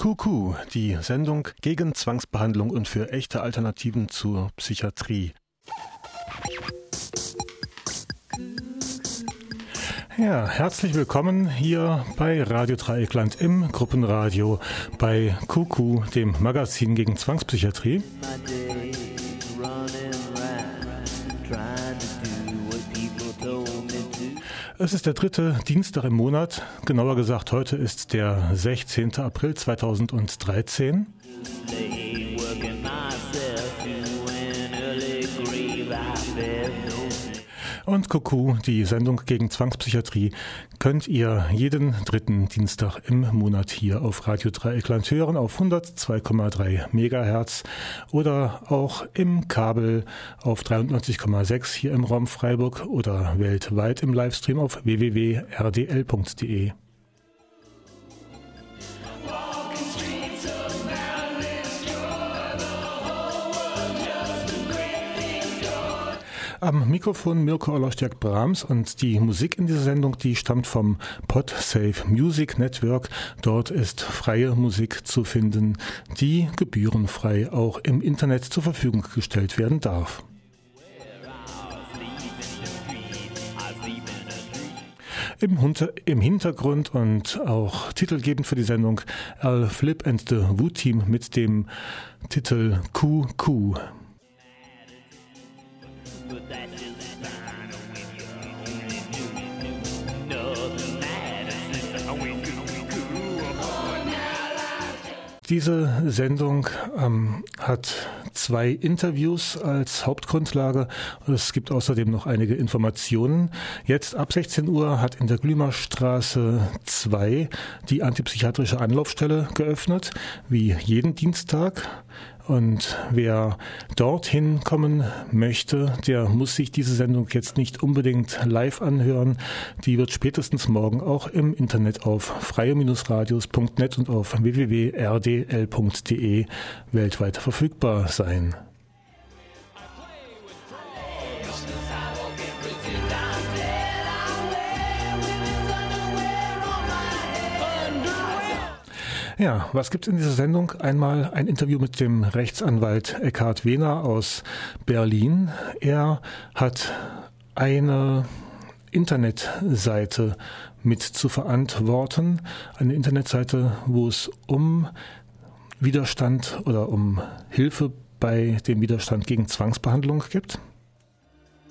Kuku, die Sendung gegen Zwangsbehandlung und für echte Alternativen zur Psychiatrie. Ja, herzlich willkommen hier bei Radio Dreieckland im Gruppenradio bei Kuku, dem Magazin gegen Zwangspsychiatrie. Es ist der dritte Dienstag im Monat. Genauer gesagt, heute ist der 16. April 2013. Und Kuku, die Sendung gegen Zwangspsychiatrie, könnt ihr jeden dritten Dienstag im Monat hier auf Radio Dreieckland hören auf 102,3 Megahertz oder auch im Kabel auf 93,6 hier im Raum Freiburg oder weltweit im Livestream auf www.rdl.de. Am Mikrofon Mirko Olostjak Brahms und die Musik in dieser Sendung, die stammt vom PodSafe Music Network. Dort ist freie Musik zu finden, die gebührenfrei auch im Internet zur Verfügung gestellt werden darf. Im, Hintergrund und auch titelgebend für die Sendung Al Flip and the Wu Team mit dem Titel QQ. Diese Sendung ähm, hat zwei Interviews als Hauptgrundlage. Es gibt außerdem noch einige Informationen. Jetzt ab 16 Uhr hat in der Glümerstraße 2 die antipsychiatrische Anlaufstelle geöffnet, wie jeden Dienstag. Und wer dorthin kommen möchte, der muss sich diese Sendung jetzt nicht unbedingt live anhören. Die wird spätestens morgen auch im Internet auf freie-radios.net und auf www.rdl.de weltweit verfügbar sein. Ja, was gibt's in dieser Sendung? Einmal ein Interview mit dem Rechtsanwalt Eckhard Wehner aus Berlin. Er hat eine Internetseite mit zu verantworten. Eine Internetseite, wo es um Widerstand oder um Hilfe bei dem Widerstand gegen Zwangsbehandlung gibt.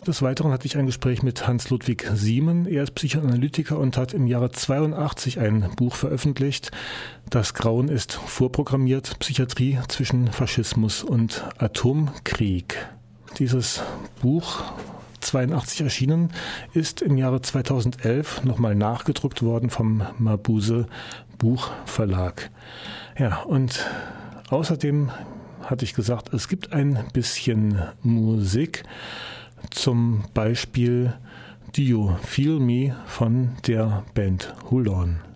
Des Weiteren hatte ich ein Gespräch mit Hans-Ludwig Siemen. Er ist Psychoanalytiker und hat im Jahre 82 ein Buch veröffentlicht. Das Grauen ist vorprogrammiert. Psychiatrie zwischen Faschismus und Atomkrieg. Dieses Buch 82 erschienen, ist im Jahre 2011 nochmal nachgedruckt worden vom Mabuse Buchverlag. Ja, und außerdem hatte ich gesagt, es gibt ein bisschen Musik. Zum Beispiel Do You Feel Me von der Band Hulon.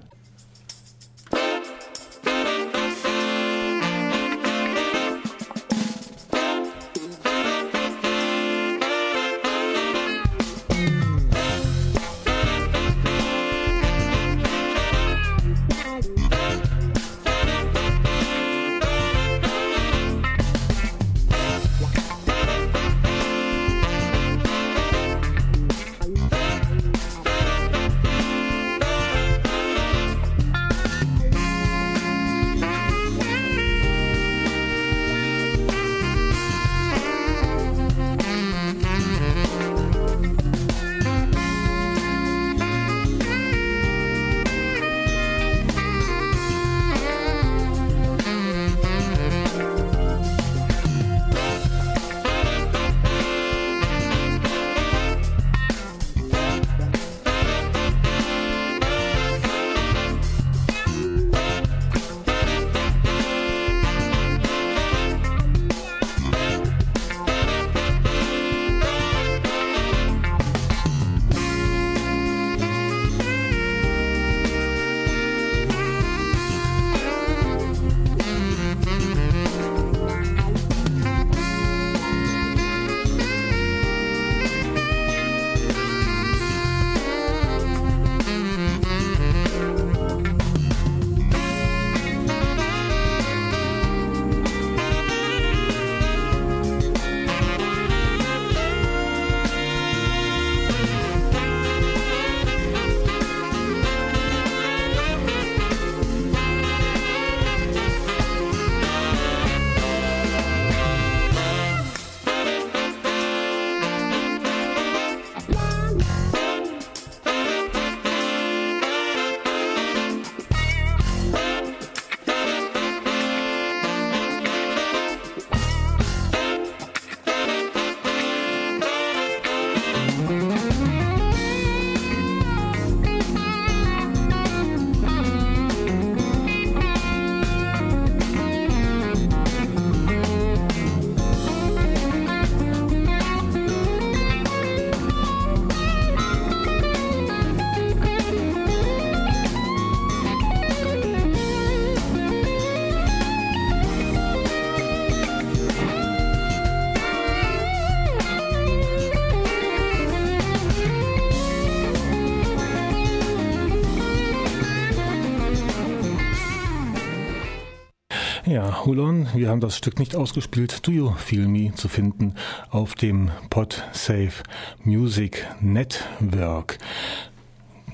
Ja, Hulon, wir haben das Stück nicht ausgespielt. Do You Feel Me zu finden auf dem PodSafe Music Network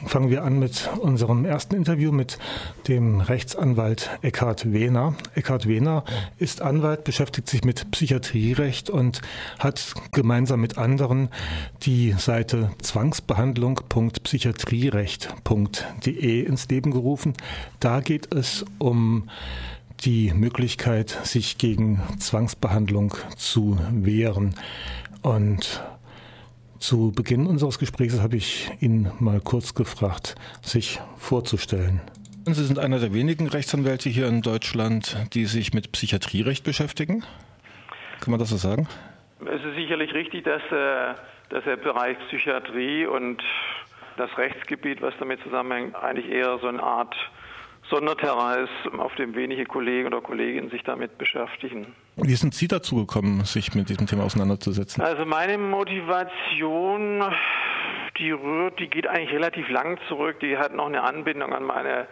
fangen wir an mit unserem ersten Interview mit dem Rechtsanwalt Eckhard Wehner. Eckhard Wehner ist Anwalt, beschäftigt sich mit Psychiatrierecht und hat gemeinsam mit anderen die Seite zwangsbehandlung.psychiatrierecht.de ins Leben gerufen. Da geht es um die Möglichkeit, sich gegen Zwangsbehandlung zu wehren. Und zu Beginn unseres Gesprächs habe ich ihn mal kurz gefragt, sich vorzustellen. Sie sind einer der wenigen Rechtsanwälte hier in Deutschland, die sich mit Psychiatrierecht beschäftigen. Kann man das so sagen? Es ist sicherlich richtig, dass, äh, dass der Bereich Psychiatrie und das Rechtsgebiet, was damit zusammenhängt, eigentlich eher so eine Art Sonderterrain ist, auf dem wenige Kollegen oder Kolleginnen sich damit beschäftigen. Wie sind Sie dazu gekommen, sich mit diesem Thema auseinanderzusetzen? Also meine Motivation, die rührt, die geht eigentlich relativ lang zurück. Die hat noch eine Anbindung an meine,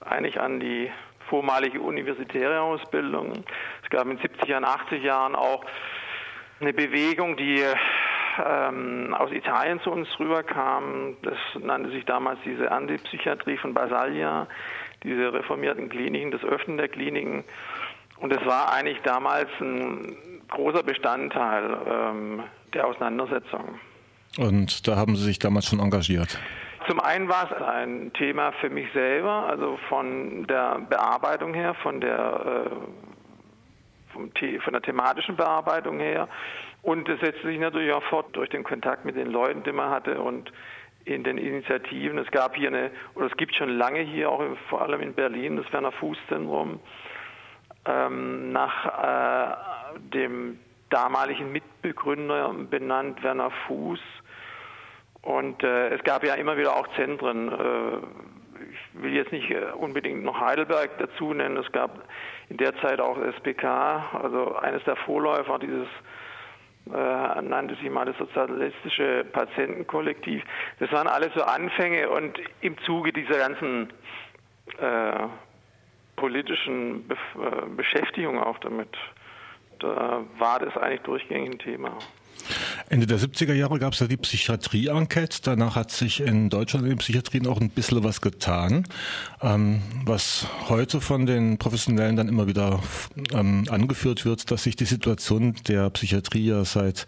eigentlich an die vormalige universitäre Ausbildung. Es gab in 70 Jahren, 80 Jahren auch eine Bewegung, die ähm, aus Italien zu uns rüberkam. Das nannte sich damals diese Antipsychiatrie von Basaglia diese reformierten Kliniken, das Öffnen der Kliniken. Und es war eigentlich damals ein großer Bestandteil ähm, der Auseinandersetzung. Und da haben Sie sich damals schon engagiert? Zum einen war es ein Thema für mich selber, also von der Bearbeitung her, von der, äh, von der thematischen Bearbeitung her. Und es setzte sich natürlich auch fort durch den Kontakt mit den Leuten, die man hatte und in den Initiativen. Es gab hier eine, oder es gibt schon lange hier, auch vor allem in Berlin, das Werner Fuß Zentrum, ähm, nach äh, dem damaligen Mitbegründer benannt, Werner Fuß. Und äh, es gab ja immer wieder auch Zentren. Äh, ich will jetzt nicht äh, unbedingt noch Heidelberg dazu nennen. Es gab in der Zeit auch SPK, also eines der Vorläufer dieses äh, nannte sich mal das sozialistische Patientenkollektiv. Das waren alles so Anfänge und im Zuge dieser ganzen äh, politischen Be äh, Beschäftigung auch damit, da war das eigentlich durchgängig ein Thema. Ende der 70er Jahre gab es ja die Psychiatrie-Enquete. Danach hat sich in Deutschland in den Psychiatrien auch ein bisschen was getan, ähm, was heute von den Professionellen dann immer wieder ähm, angeführt wird, dass sich die Situation der Psychiatrie ja seit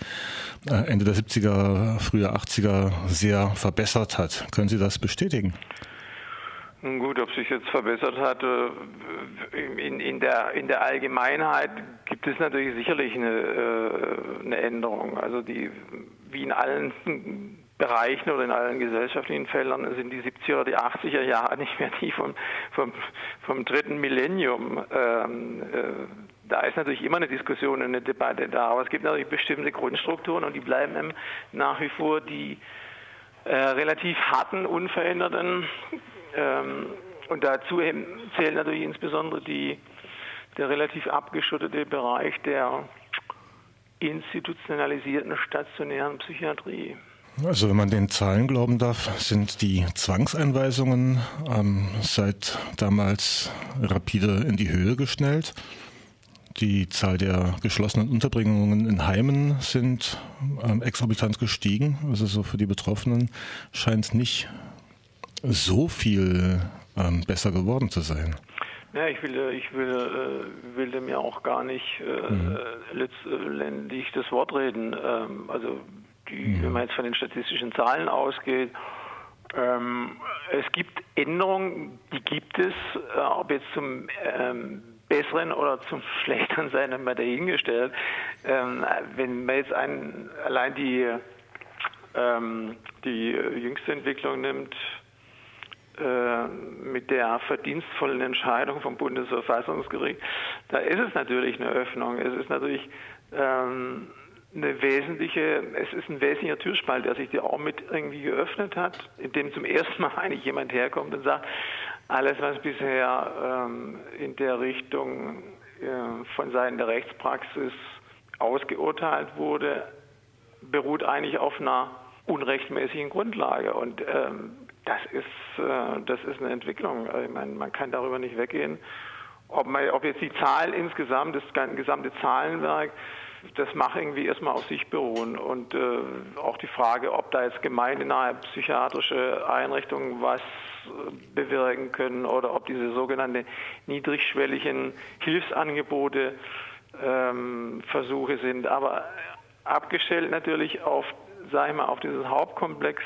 äh, Ende der 70er, frühe 80er sehr verbessert hat. Können Sie das bestätigen? Gut, ob sich jetzt verbessert hat, äh, in, in, der, in der Allgemeinheit gibt es natürlich sicherlich eine, äh, eine Änderung. Also die, wie in allen Bereichen oder in allen gesellschaftlichen Feldern sind die 70er oder die 80er Jahre nicht mehr die vom, vom, vom dritten Millennium. Ähm, äh, da ist natürlich immer eine Diskussion und eine Debatte da, aber es gibt natürlich bestimmte Grundstrukturen und die bleiben nach wie vor die äh, relativ harten, unveränderten und dazu zählt natürlich insbesondere die, der relativ abgeschottete Bereich der institutionalisierten stationären Psychiatrie. Also wenn man den Zahlen glauben darf, sind die Zwangseinweisungen ähm, seit damals rapide in die Höhe geschnellt. Die Zahl der geschlossenen Unterbringungen in Heimen sind ähm, exorbitant gestiegen. Also so für die Betroffenen scheint es nicht so viel ähm, besser geworden zu sein. Ja, ich will, ich will, äh, will dem ja auch gar nicht äh, mhm. letztendlich das Wort reden. Ähm, also die, mhm. wenn man jetzt von den statistischen Zahlen ausgeht, ähm, es gibt Änderungen, die gibt es, äh, ob jetzt zum ähm, Besseren oder zum Schlechteren sein, mal dahingestellt. Ähm, wenn man jetzt ein, allein die, ähm, die jüngste Entwicklung nimmt, äh, mit der verdienstvollen Entscheidung vom Bundesverfassungsgericht, da ist es natürlich eine Öffnung. Es ist natürlich ähm, eine wesentliche, es ist ein wesentlicher Türspalt, der sich auch mit irgendwie geöffnet hat, in dem zum ersten Mal eigentlich jemand herkommt und sagt, alles, was bisher ähm, in der Richtung äh, von Seiten der Rechtspraxis ausgeurteilt wurde, beruht eigentlich auf einer unrechtmäßigen Grundlage. Und ähm, das ist, äh, das ist eine Entwicklung. Also ich meine, man kann darüber nicht weggehen. ob, man, ob jetzt die Zahl insgesamt, das gesamte Zahlenwerk, das macht irgendwie erstmal auf sich beruhen. Und äh, auch die Frage, ob da jetzt gemeindenahe psychiatrische Einrichtungen was bewirken können oder ob diese sogenannten niedrigschwelligen Hilfsangebote ähm, Versuche sind. Aber abgestellt natürlich auf, sag ich mal, auf diesen Hauptkomplex,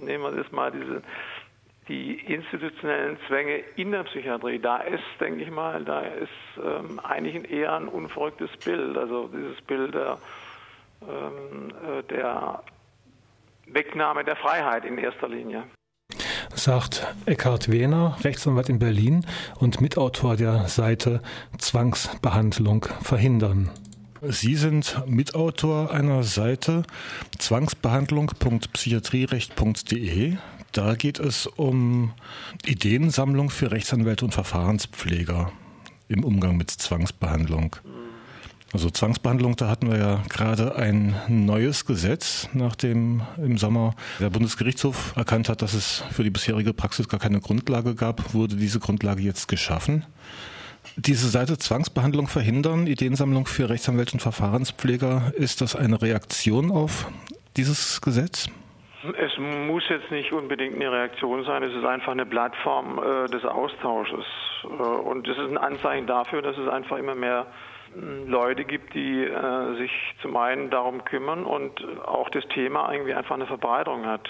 nehmen wir das mal, diese die institutionellen Zwänge in der Psychiatrie, da ist, denke ich mal, da ist ähm, eigentlich eher ein unverrücktes Bild. Also dieses Bild der, ähm, äh, der Wegnahme der Freiheit in erster Linie. Sagt Eckhard Wehner, Rechtsanwalt in Berlin und Mitautor der Seite Zwangsbehandlung verhindern. Sie sind Mitautor einer Seite zwangsbehandlung.psychiatrierecht.de. Da geht es um Ideensammlung für Rechtsanwälte und Verfahrenspfleger im Umgang mit Zwangsbehandlung. Also Zwangsbehandlung, da hatten wir ja gerade ein neues Gesetz, nachdem im Sommer der Bundesgerichtshof erkannt hat, dass es für die bisherige Praxis gar keine Grundlage gab, wurde diese Grundlage jetzt geschaffen. Diese Seite Zwangsbehandlung verhindern, Ideensammlung für Rechtsanwälte und Verfahrenspfleger, ist das eine Reaktion auf dieses Gesetz? Es muss jetzt nicht unbedingt eine Reaktion sein, es ist einfach eine Plattform äh, des Austausches. Äh, und es ist ein Anzeichen dafür, dass es einfach immer mehr äh, Leute gibt, die äh, sich zum einen darum kümmern und auch das Thema irgendwie einfach eine Verbreitung hat.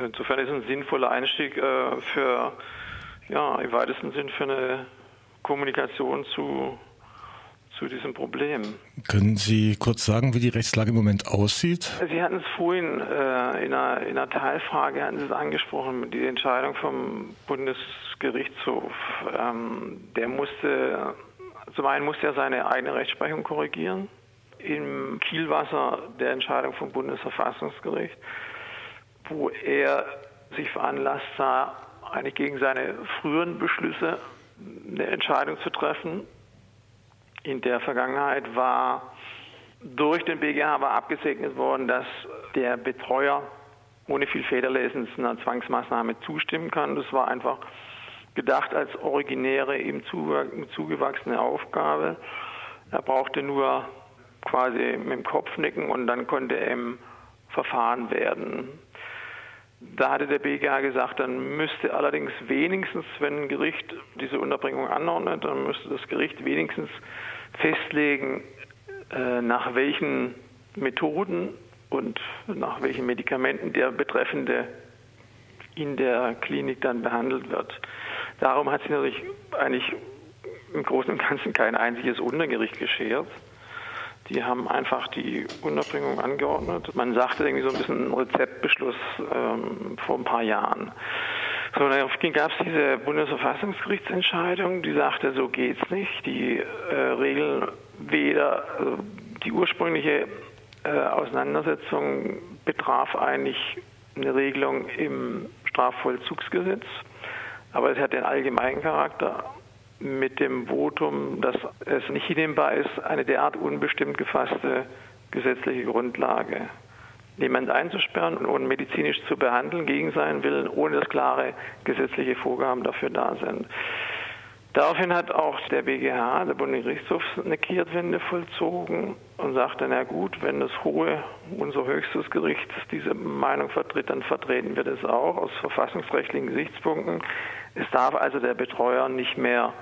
Insofern ist es ein sinnvoller Einstieg äh, für, ja, im weitesten Sinn für eine Kommunikation zu zu diesem Problem. Können Sie kurz sagen, wie die Rechtslage im Moment aussieht? Sie hatten es vorhin äh, in, einer, in, einer, Teilfrage hatten Sie es angesprochen, die Entscheidung vom Bundesgerichtshof. Ähm, der musste, zum einen musste er seine eigene Rechtsprechung korrigieren. Im Kielwasser der Entscheidung vom Bundesverfassungsgericht, wo er sich veranlasst sah, eigentlich gegen seine früheren Beschlüsse eine Entscheidung zu treffen, in der Vergangenheit war durch den BGH war abgesegnet worden, dass der Betreuer ohne viel Federlesens einer Zwangsmaßnahme zustimmen kann. Das war einfach gedacht als originäre, ihm zugewachsene Aufgabe. Er brauchte nur quasi mit dem Kopf nicken und dann konnte er im Verfahren werden. Da hatte der BGH gesagt, dann müsste allerdings wenigstens, wenn ein Gericht diese Unterbringung anordnet, dann müsste das Gericht wenigstens festlegen, äh, nach welchen Methoden und nach welchen Medikamenten der Betreffende in der Klinik dann behandelt wird. Darum hat sich natürlich eigentlich im Großen und Ganzen kein einziges Untergericht geschert. Die haben einfach die Unterbringung angeordnet. Man sagte irgendwie so ein bisschen Rezeptbeschluss ähm, vor ein paar Jahren. So, dann gab es diese Bundesverfassungsgerichtsentscheidung, die sagte, so geht's nicht. Die äh, regeln weder also die ursprüngliche äh, Auseinandersetzung betraf eigentlich eine Regelung im Strafvollzugsgesetz, aber es hat den allgemeinen Charakter mit dem Votum, dass es nicht hinnehmbar ist, eine derart unbestimmt gefasste gesetzliche Grundlage jemanden einzusperren und medizinisch zu behandeln gegen seinen Willen, ohne dass klare gesetzliche Vorgaben dafür da sind. Daraufhin hat auch der BGH, der Bundesgerichtshof, eine Kehrtwende vollzogen und sagte, na gut, wenn das hohe, unser höchstes Gericht diese Meinung vertritt, dann vertreten wir das auch aus verfassungsrechtlichen Gesichtspunkten. Es darf also der Betreuer nicht mehr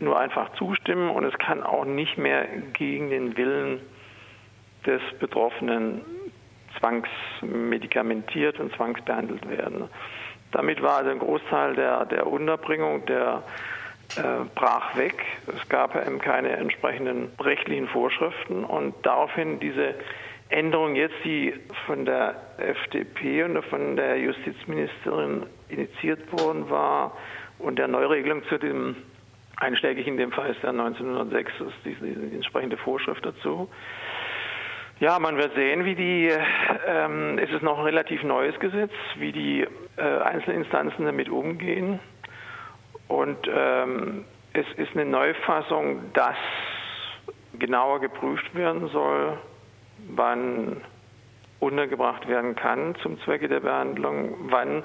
nur einfach zustimmen und es kann auch nicht mehr gegen den Willen des Betroffenen zwangsmedikamentiert und zwangsbehandelt werden. Damit war also ein Großteil der, der Unterbringung, der äh, brach weg. Es gab eben keine entsprechenden rechtlichen Vorschriften und daraufhin diese Änderung jetzt, die von der FDP und von der Justizministerin initiiert worden war und der Neuregelung zu dem einschlägig in dem Fall ist der 1906 ist diese, diese entsprechende Vorschrift dazu. Ja, man wird sehen, wie die, ähm, es ist noch ein relativ neues Gesetz, wie die äh, Einzelinstanzen damit umgehen. Und ähm, es ist eine Neufassung, dass genauer geprüft werden soll, wann untergebracht werden kann zum Zwecke der Behandlung, wann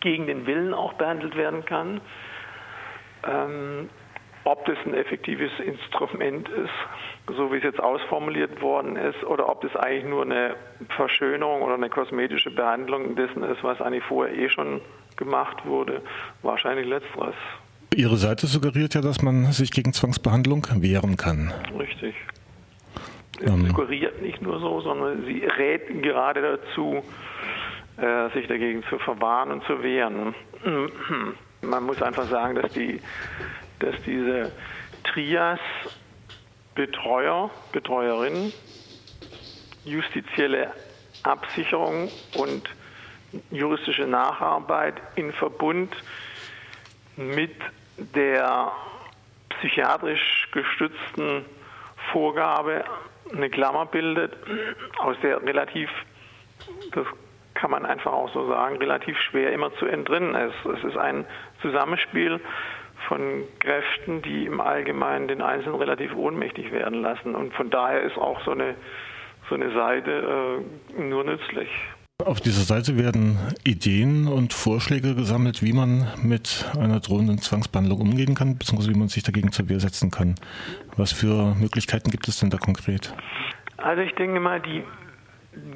gegen den Willen auch behandelt werden kann. Ähm, ob das ein effektives Instrument ist, so wie es jetzt ausformuliert worden ist, oder ob das eigentlich nur eine Verschönerung oder eine kosmetische Behandlung dessen ist, was eigentlich vorher eh schon gemacht wurde. Wahrscheinlich letzteres. Ihre Seite suggeriert ja, dass man sich gegen Zwangsbehandlung wehren kann. Richtig. Es ähm. suggeriert nicht nur so, sondern sie rät gerade dazu, äh, sich dagegen zu verwahren und zu wehren. Man muss einfach sagen, dass die dass diese Trias Betreuer, Betreuerin, justizielle Absicherung und juristische Nacharbeit in Verbund mit der psychiatrisch gestützten Vorgabe eine Klammer bildet, aus der relativ, das kann man einfach auch so sagen, relativ schwer immer zu entrinnen ist. Es ist ein Zusammenspiel von Kräften, die im Allgemeinen den Einzelnen relativ ohnmächtig werden lassen. Und von daher ist auch so eine, so eine Seite äh, nur nützlich. Auf dieser Seite werden Ideen und Vorschläge gesammelt, wie man mit einer drohenden Zwangsbehandlung umgehen kann, beziehungsweise wie man sich dagegen zur Wehr setzen kann. Was für Möglichkeiten gibt es denn da konkret? Also ich denke mal, die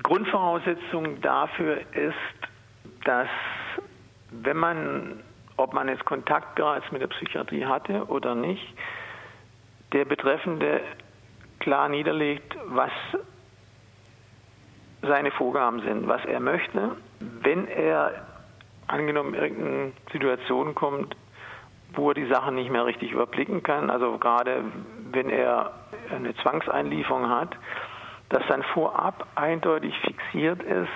Grundvoraussetzung dafür ist, dass wenn man ob man jetzt Kontakt bereits mit der Psychiatrie hatte oder nicht, der Betreffende klar niederlegt, was seine Vorgaben sind, was er möchte. Wenn er angenommen irgendeine Situation kommt, wo er die Sachen nicht mehr richtig überblicken kann, also gerade wenn er eine Zwangseinlieferung hat, dass dann vorab eindeutig fixiert ist,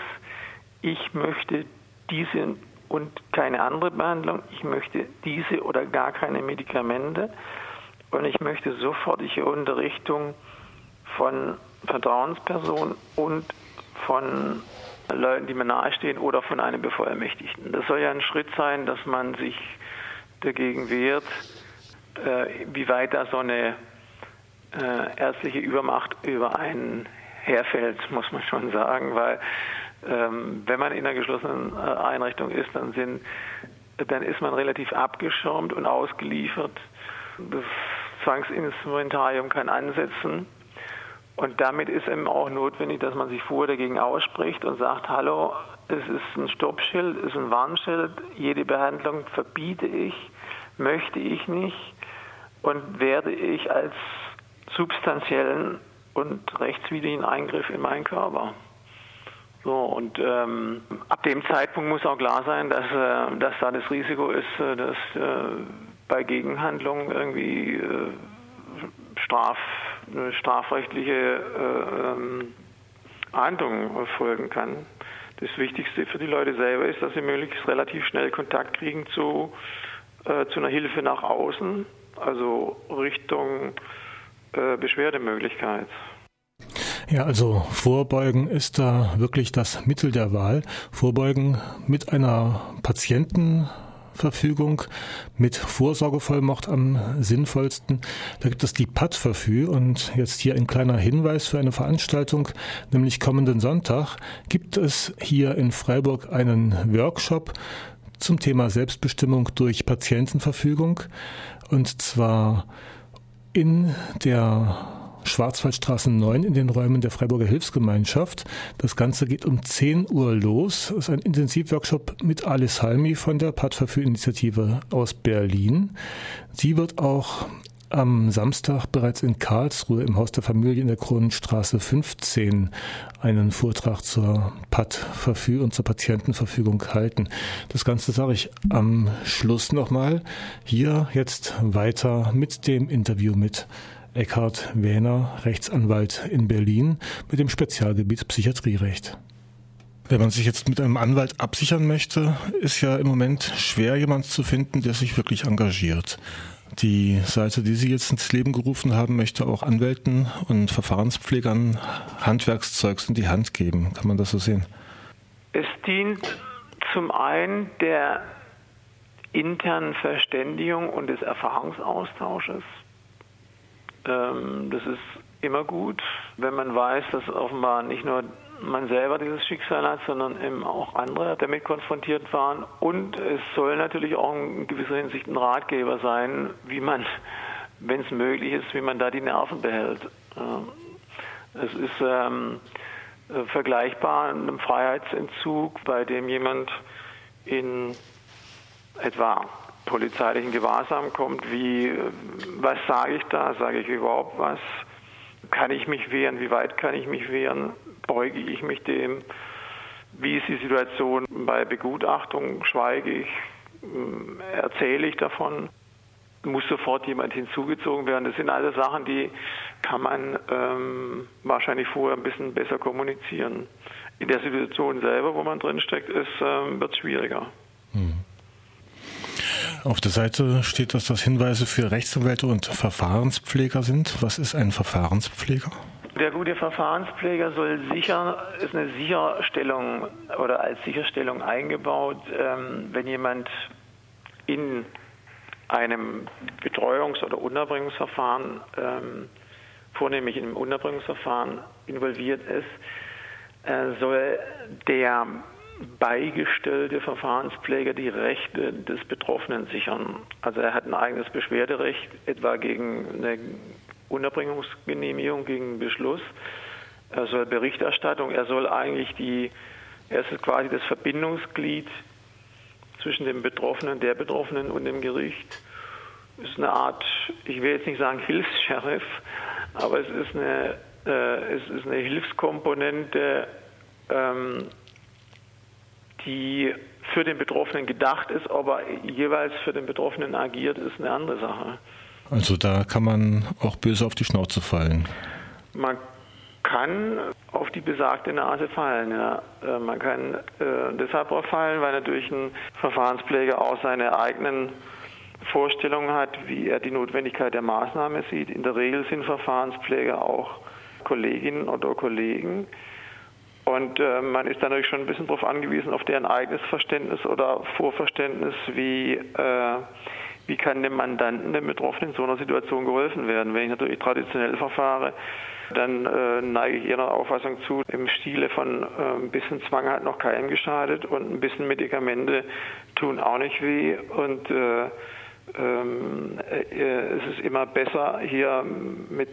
ich möchte diese und keine andere Behandlung. Ich möchte diese oder gar keine Medikamente. Und ich möchte sofortige Unterrichtung von Vertrauenspersonen und von Leuten, die mir nahestehen oder von einem Bevollmächtigten. Das soll ja ein Schritt sein, dass man sich dagegen wehrt, äh, wie weit da so eine äh, ärztliche Übermacht über einen herfällt, muss man schon sagen, weil ähm, wenn man in einer geschlossenen äh, Einrichtung ist, dann, sind, dann ist man relativ abgeschirmt und ausgeliefert. Das Zwangsinstrumentarium kann ansetzen. Und damit ist eben auch notwendig, dass man sich vorher dagegen ausspricht und sagt, hallo, es ist ein Stoppschild, es ist ein Warnschild, jede Behandlung verbiete ich, möchte ich nicht und werde ich als substanziellen und rechtswidrigen Eingriff in meinen Körper. So, und ähm, ab dem Zeitpunkt muss auch klar sein, dass, äh, dass da das Risiko ist, äh, dass äh, bei Gegenhandlungen irgendwie äh, Straf, eine strafrechtliche äh, ähm, Ahndung folgen kann. Das Wichtigste für die Leute selber ist, dass sie möglichst relativ schnell Kontakt kriegen zu, äh, zu einer Hilfe nach außen, also Richtung Beschwerdemöglichkeit. Ja, also Vorbeugen ist da wirklich das Mittel der Wahl. Vorbeugen mit einer Patientenverfügung mit Vorsorgevollmacht am sinnvollsten. Da gibt es die PAD-Verfü und jetzt hier ein kleiner Hinweis für eine Veranstaltung, nämlich kommenden Sonntag gibt es hier in Freiburg einen Workshop zum Thema Selbstbestimmung durch Patientenverfügung und zwar in der Schwarzwaldstraße 9 in den Räumen der Freiburger Hilfsgemeinschaft. Das Ganze geht um 10 Uhr los. Es ist ein Intensivworkshop mit Alice Halmi von der Pathver-für-Initiative aus Berlin. Sie wird auch am Samstag bereits in Karlsruhe im Haus der Familie in der Kronenstraße 15 einen Vortrag zur PAD-Verfügung und zur Patientenverfügung halten. Das Ganze sage ich am Schluss nochmal. Hier jetzt weiter mit dem Interview mit Eckhard Wähner, Rechtsanwalt in Berlin mit dem Spezialgebiet Psychiatrierecht. Wenn man sich jetzt mit einem Anwalt absichern möchte, ist ja im Moment schwer, jemand zu finden, der sich wirklich engagiert. Die Seite, die Sie jetzt ins Leben gerufen haben, möchte auch Anwälten und Verfahrenspflegern Handwerkszeugs in die Hand geben. Kann man das so sehen? Es dient zum einen der internen Verständigung und des Erfahrungsaustausches. Ähm, das ist immer gut, wenn man weiß, dass offenbar nicht nur man selber dieses Schicksal hat, sondern eben auch andere damit konfrontiert waren. Und es soll natürlich auch in gewisser Hinsicht ein Ratgeber sein, wie man wenn es möglich ist, wie man da die Nerven behält. Es ist ähm, vergleichbar einem Freiheitsentzug, bei dem jemand in etwa polizeilichen Gewahrsam kommt, wie, was sage ich da, sage ich überhaupt was, kann ich mich wehren, wie weit kann ich mich wehren, beuge ich mich dem, wie ist die Situation bei Begutachtung, schweige ich, erzähle ich davon, muss sofort jemand hinzugezogen werden. Das sind alle Sachen, die kann man ähm, wahrscheinlich vorher ein bisschen besser kommunizieren. In der Situation selber, wo man drinsteckt, ähm, wird es schwieriger. Hm. Auf der Seite steht, dass das Hinweise für Rechtsanwälte und Verfahrenspfleger sind. Was ist ein Verfahrenspfleger? Der gute Verfahrenspfleger soll sicher, ist eine Sicherstellung oder als Sicherstellung eingebaut, ähm, wenn jemand in einem Betreuungs- oder Unterbringungsverfahren, ähm, vornehmlich in einem Unterbringungsverfahren involviert ist, äh, soll der beigestellte Verfahrenspfleger die Rechte des Betroffenen sichern. Also er hat ein eigenes Beschwerderecht, etwa gegen eine Unterbringungsgenehmigung, gegen Beschluss. Er soll Berichterstattung, er soll eigentlich die, er ist quasi das Verbindungsglied zwischen dem Betroffenen, der Betroffenen und dem Gericht. Ist eine Art, ich will jetzt nicht sagen Hilfs-Sheriff, aber es ist eine, äh, es ist eine Hilfskomponente, ähm, die für den Betroffenen gedacht ist, aber jeweils für den Betroffenen agiert, ist eine andere Sache. Also da kann man auch böse auf die Schnauze fallen. Man kann auf die besagte Nase fallen. Ja. Äh, man kann äh, deshalb auch fallen, weil natürlich ein Verfahrenspfleger auch seine eigenen Vorstellungen hat, wie er die Notwendigkeit der Maßnahme sieht. In der Regel sind Verfahrenspfleger auch Kolleginnen oder Kollegen. Und äh, man ist dann natürlich schon ein bisschen darauf angewiesen, auf deren eigenes Verständnis oder Vorverständnis, wie, äh, wie kann dem Mandanten, dem Betroffenen in so einer Situation geholfen werden. Wenn ich natürlich traditionell verfahre, dann äh, neige ich Ihrer Auffassung zu, im Stile von äh, ein bisschen Zwang hat noch keinem geschadet und ein bisschen Medikamente tun auch nicht weh und äh, ähm, äh, es ist immer besser, hier mit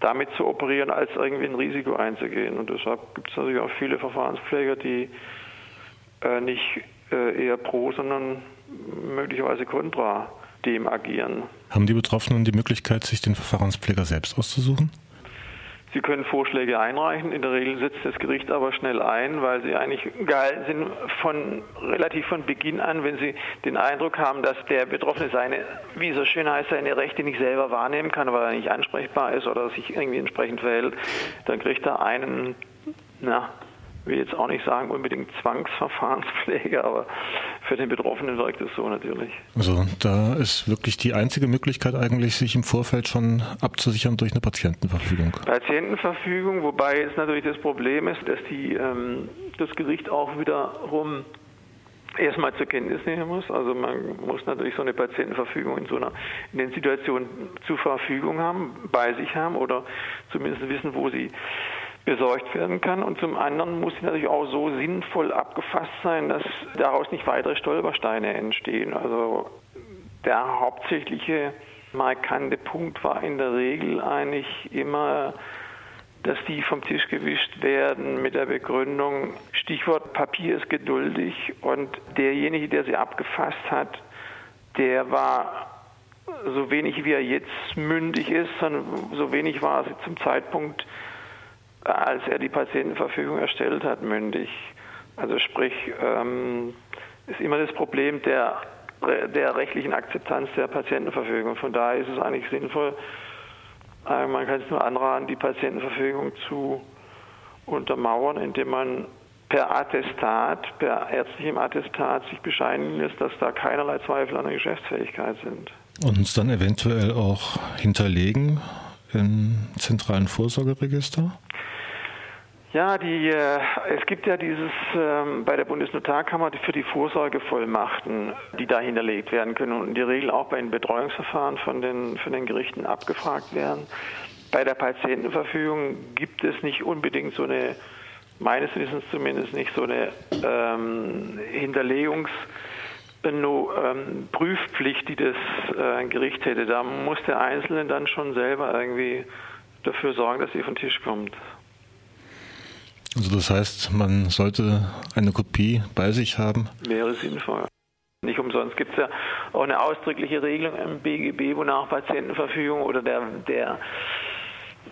damit zu operieren, als irgendwie ein Risiko einzugehen. Und deshalb gibt es natürlich auch viele Verfahrenspfleger, die äh, nicht äh, eher pro, sondern möglicherweise kontra dem agieren. Haben die Betroffenen die Möglichkeit, sich den Verfahrenspfleger selbst auszusuchen? Sie können Vorschläge einreichen. In der Regel setzt das Gericht aber schnell ein, weil Sie eigentlich gehalten sind, von relativ von Beginn an, wenn Sie den Eindruck haben, dass der Betroffene seine, wie so schön heißt, seine Rechte nicht selber wahrnehmen kann, weil er nicht ansprechbar ist oder sich irgendwie entsprechend verhält, dann kriegt er einen na, will jetzt auch nicht sagen unbedingt Zwangsverfahrenspflege, aber für den Betroffenen wirkt es so natürlich. Also da ist wirklich die einzige Möglichkeit eigentlich, sich im Vorfeld schon abzusichern durch eine Patientenverfügung. Patientenverfügung, wobei es natürlich das Problem ist, dass die, ähm, das Gericht auch wiederum erstmal zur Kenntnis nehmen muss. Also man muss natürlich so eine Patientenverfügung in so einer in den Situationen zur Verfügung haben, bei sich haben oder zumindest wissen, wo sie besorgt werden kann. Und zum anderen muss sie natürlich auch so sinnvoll abgefasst sein, dass daraus nicht weitere Stolpersteine entstehen. Also der hauptsächliche markante Punkt war in der Regel eigentlich immer, dass die vom Tisch gewischt werden mit der Begründung, Stichwort Papier ist geduldig und derjenige, der sie abgefasst hat, der war so wenig wie er jetzt mündig ist, so wenig war sie zum Zeitpunkt als er die Patientenverfügung erstellt hat, mündig. Also sprich, ähm, ist immer das Problem der, der rechtlichen Akzeptanz der Patientenverfügung. Von daher ist es eigentlich sinnvoll, äh, man kann es nur anraten, die Patientenverfügung zu untermauern, indem man per Attestat, per ärztlichem Attestat sich bescheinigen lässt, dass da keinerlei Zweifel an der Geschäftsfähigkeit sind. Und uns dann eventuell auch hinterlegen im zentralen Vorsorgeregister? Ja, die, äh, es gibt ja dieses ähm, bei der Bundesnotarkammer für die Vorsorgevollmachten, die da hinterlegt werden können und in der Regel auch bei den Betreuungsverfahren von den, von den Gerichten abgefragt werden. Bei der Patientenverfügung gibt es nicht unbedingt so eine, meines Wissens zumindest nicht so eine ähm, Hinterlegungs- ähm, Prüfpflicht, die das äh, Gericht hätte. Da muss der Einzelne dann schon selber irgendwie dafür sorgen, dass sie von Tisch kommt. Also das heißt, man sollte eine Kopie bei sich haben? Wäre sinnvoll. Nicht umsonst gibt es ja auch eine ausdrückliche Regelung im BGB, wonach Patientenverfügung oder der, der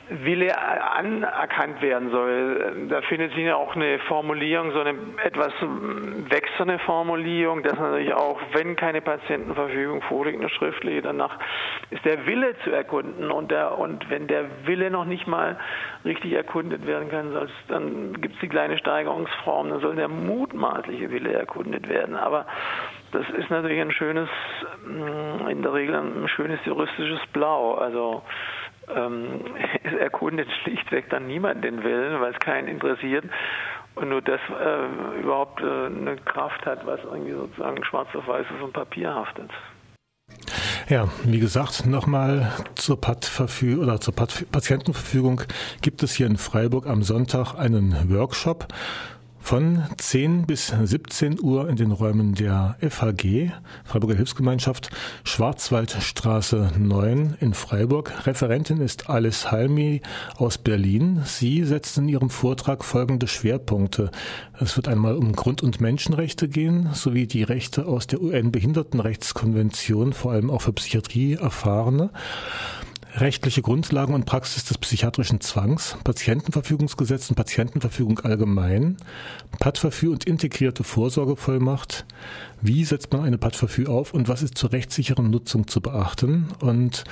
Wille anerkannt werden soll. Da findet sich ja auch eine Formulierung, so eine etwas wechselnde Formulierung, dass natürlich auch, wenn keine Patientenverfügung vorliegt, eine schriftliche, danach ist der Wille zu erkunden und, der, und wenn der Wille noch nicht mal richtig erkundet werden kann, dann gibt es die kleine Steigerungsform, dann soll der mutmaßliche Wille erkundet werden. Aber das ist natürlich ein schönes, in der Regel ein schönes juristisches Blau. Also ähm, es erkundet schlichtweg dann niemand den Willen, weil es keinen interessiert und nur das äh, überhaupt äh, eine Kraft hat, was irgendwie sozusagen schwarz auf weiß auf dem Papier haftet. Ja, wie gesagt, nochmal zur PAD-Verfügung oder zur Patientenverfügung gibt es hier in Freiburg am Sonntag einen Workshop von 10 bis 17 Uhr in den Räumen der FHG, Freiburger Hilfsgemeinschaft, Schwarzwaldstraße 9 in Freiburg. Referentin ist Alice Halmi aus Berlin. Sie setzt in ihrem Vortrag folgende Schwerpunkte. Es wird einmal um Grund- und Menschenrechte gehen, sowie die Rechte aus der UN-Behindertenrechtskonvention, vor allem auch für Psychiatrie erfahrene rechtliche Grundlagen und Praxis des psychiatrischen Zwangs, Patientenverfügungsgesetz und Patientenverfügung allgemein, Padverfü und integrierte Vorsorgevollmacht, wie setzt man eine Padverfü auf und was ist zur rechtssicheren Nutzung zu beachten und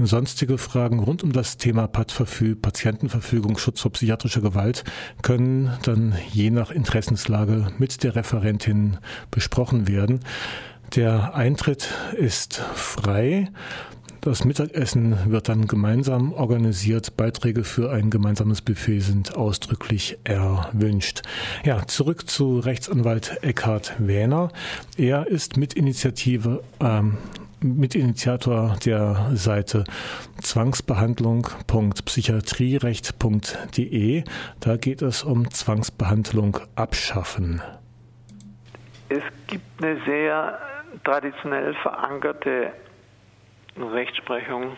Sonstige Fragen rund um das Thema Padverfü, Patientenverfügung, Schutz vor psychiatrischer Gewalt können dann je nach Interessenslage mit der Referentin besprochen werden. Der Eintritt ist frei. Das Mittagessen wird dann gemeinsam organisiert. Beiträge für ein gemeinsames Buffet sind ausdrücklich erwünscht. Ja, zurück zu Rechtsanwalt Eckhard Wähner. Er ist Mitinitiative, ähm, Mitinitiator der Seite zwangsbehandlung.psychiatrierecht.de. Da geht es um Zwangsbehandlung abschaffen. Es gibt eine sehr traditionell verankerte Rechtsprechung,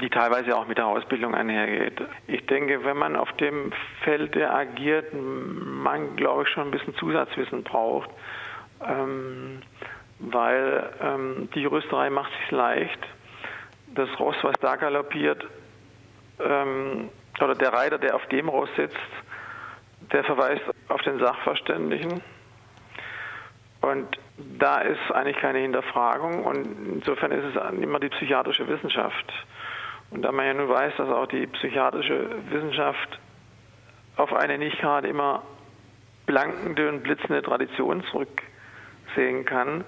die teilweise auch mit der Ausbildung einhergeht. Ich denke, wenn man auf dem Feld agiert, man, glaube ich, schon ein bisschen Zusatzwissen braucht, ähm, weil ähm, die Juristerei macht sich leicht. Das Ross, was da galoppiert, ähm, oder der Reiter, der auf dem Ross sitzt, der verweist auf den Sachverständigen. Und da ist eigentlich keine Hinterfragung und insofern ist es immer die psychiatrische Wissenschaft. Und da man ja nun weiß, dass auch die psychiatrische Wissenschaft auf eine nicht gerade immer blankende und blitzende Tradition zurücksehen kann,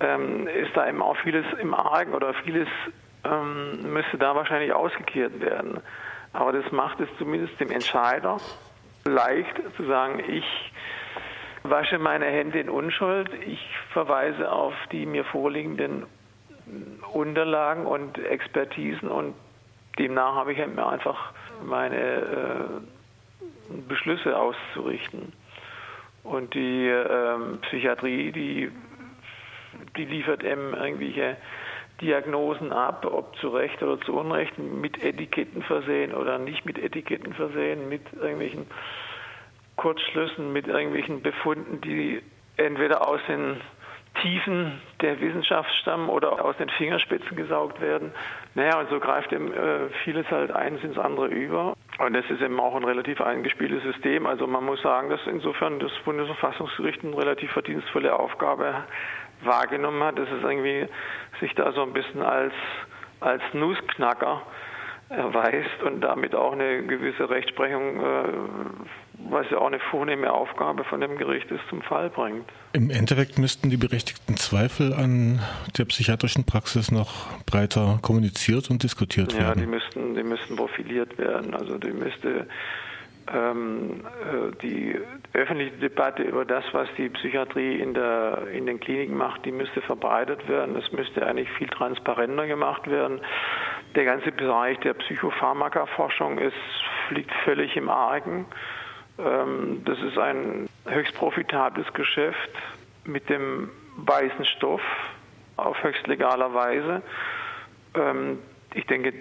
ähm, ist da eben auch vieles im Argen oder vieles ähm, müsste da wahrscheinlich ausgekehrt werden. Aber das macht es zumindest dem Entscheider leicht zu sagen, ich wasche meine Hände in Unschuld. Ich verweise auf die mir vorliegenden Unterlagen und Expertisen und demnach habe ich mir einfach meine äh, Beschlüsse auszurichten. Und die äh, Psychiatrie, die, die liefert eben irgendwelche Diagnosen ab, ob zu Recht oder zu Unrecht, mit Etiketten versehen oder nicht mit Etiketten versehen, mit irgendwelchen Kurzschlüssen, mit irgendwelchen Befunden, die entweder aus den Tiefen der Wissenschaft stammen oder aus den Fingerspitzen gesaugt werden. Naja, und so greift eben äh, vieles halt eins ins andere über. Und das ist eben auch ein relativ eingespieltes System. Also man muss sagen, dass insofern das Bundesverfassungsgericht eine relativ verdienstvolle Aufgabe wahrgenommen hat. dass es irgendwie sich da so ein bisschen als, als Nussknacker erweist und damit auch eine gewisse Rechtsprechung, äh, was ja auch eine vornehme Aufgabe von dem Gericht ist, zum Fall bringt. Im Endeffekt müssten die berechtigten Zweifel an der psychiatrischen Praxis noch breiter kommuniziert und diskutiert werden. Ja, die müssten, die müssten profiliert werden. Also die müsste ähm, äh, die öffentliche Debatte über das, was die Psychiatrie in, der, in den Kliniken macht, die müsste verbreitet werden. Es müsste eigentlich viel transparenter gemacht werden. Der ganze Bereich der Psychopharmaka-Forschung ist, liegt völlig im Argen. Ähm, das ist ein höchst profitables Geschäft. mit dem weißen Stoff auf höchst legaler Weise. Ähm, ich denke,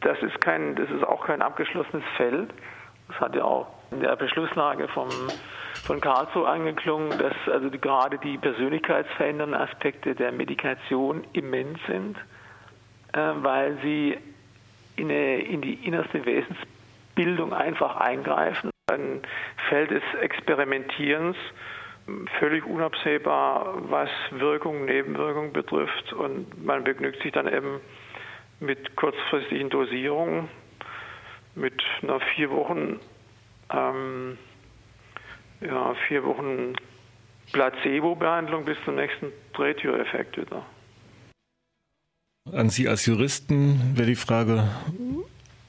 das ist, kein, das ist auch kein abgeschlossenes Feld. Das hat ja auch in der Beschlusslage vom, von Karlsruhe angeklungen, dass also gerade die persönlichkeitsverändernden Aspekte der Medikation immens sind, äh, weil sie in, eine, in die innerste Wesensbildung einfach eingreifen. Ein Feld des Experimentierens, völlig unabsehbar, was Wirkung, Nebenwirkung betrifft. Und man begnügt sich dann eben mit kurzfristigen Dosierungen, mit einer vier Wochen, ähm, ja, vier Wochen Placebo-Behandlung bis zum nächsten Drehtüreffekt wieder. An Sie als Juristen wäre die Frage,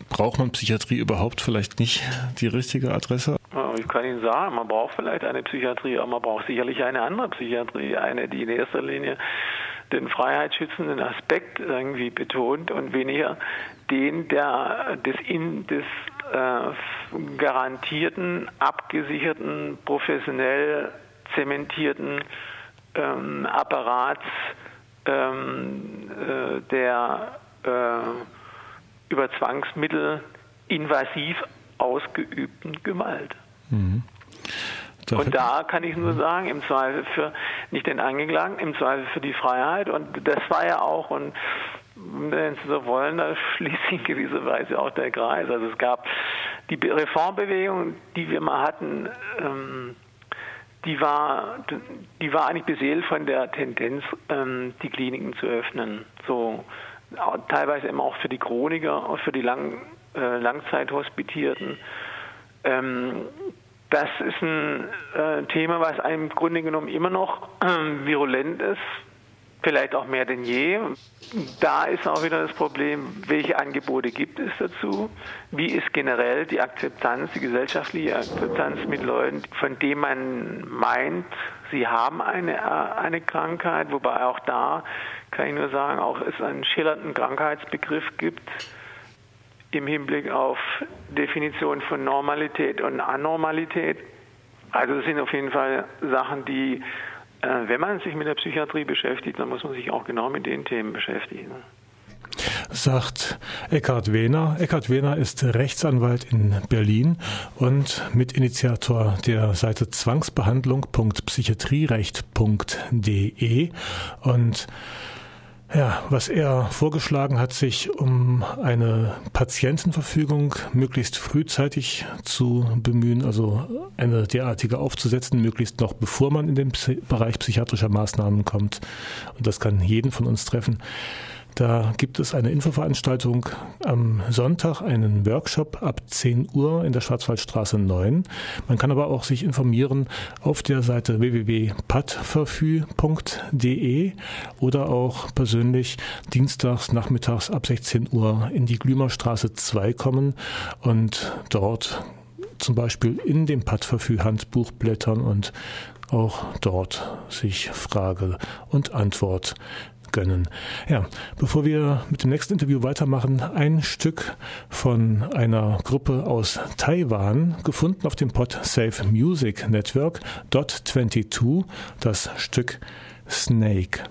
braucht man Psychiatrie überhaupt vielleicht nicht die richtige Adresse? Ich kann Ihnen sagen, man braucht vielleicht eine Psychiatrie, aber man braucht sicherlich eine andere Psychiatrie, eine, die in erster Linie den freiheitsschützenden Aspekt irgendwie betont und weniger den der, des, in, des äh, garantierten, abgesicherten, professionell zementierten ähm, Apparats ähm, äh, der äh, über Zwangsmittel invasiv ausgeübten Gewalt. Mhm. Und da kann ich nur sagen, im Zweifel für nicht den Angeklagten, im Zweifel für die Freiheit. Und das war ja auch, und wenn Sie so wollen, da schließt sich in gewisser Weise auch der Kreis. Also es gab die Reformbewegung, die wir mal hatten, ähm, die war, die war eigentlich beseelt von der Tendenz, ähm, die Kliniken zu öffnen. So teilweise eben auch für die Chroniker für die Lang, äh, Langzeithospitierten. Ähm, das ist ein äh, Thema, was im Grunde genommen immer noch äh, virulent ist, vielleicht auch mehr denn je. Da ist auch wieder das Problem, welche Angebote gibt es dazu? Wie ist generell die Akzeptanz, die gesellschaftliche Akzeptanz mit Leuten, von denen man meint, sie haben eine, eine Krankheit, wobei auch da kann ich nur sagen, auch es einen schillernden Krankheitsbegriff gibt im Hinblick auf Definition von Normalität und Anormalität. Also das sind auf jeden Fall Sachen, die, wenn man sich mit der Psychiatrie beschäftigt, dann muss man sich auch genau mit den Themen beschäftigen. Sagt Eckhard Wehner. Eckhard Wehner ist Rechtsanwalt in Berlin und Mitinitiator der Seite zwangsbehandlung.psychiatrierecht.de und ja, was er vorgeschlagen hat, sich um eine Patientenverfügung möglichst frühzeitig zu bemühen, also eine derartige aufzusetzen, möglichst noch bevor man in den Bereich psychiatrischer Maßnahmen kommt. Und das kann jeden von uns treffen. Da gibt es eine Infoveranstaltung am Sonntag, einen Workshop ab 10 Uhr in der Schwarzwaldstraße 9. Man kann aber auch sich informieren auf der Seite www.padverfü.de oder auch persönlich dienstags nachmittags ab 16 Uhr in die Glümerstraße 2 kommen und dort zum Beispiel in dem Padverfü-Handbuch blättern und auch dort sich Frage und Antwort gönnen. Ja, bevor wir mit dem nächsten Interview weitermachen, ein Stück von einer Gruppe aus Taiwan, gefunden auf dem Pod Safe Music Network, Dot 22, das Stück Snake.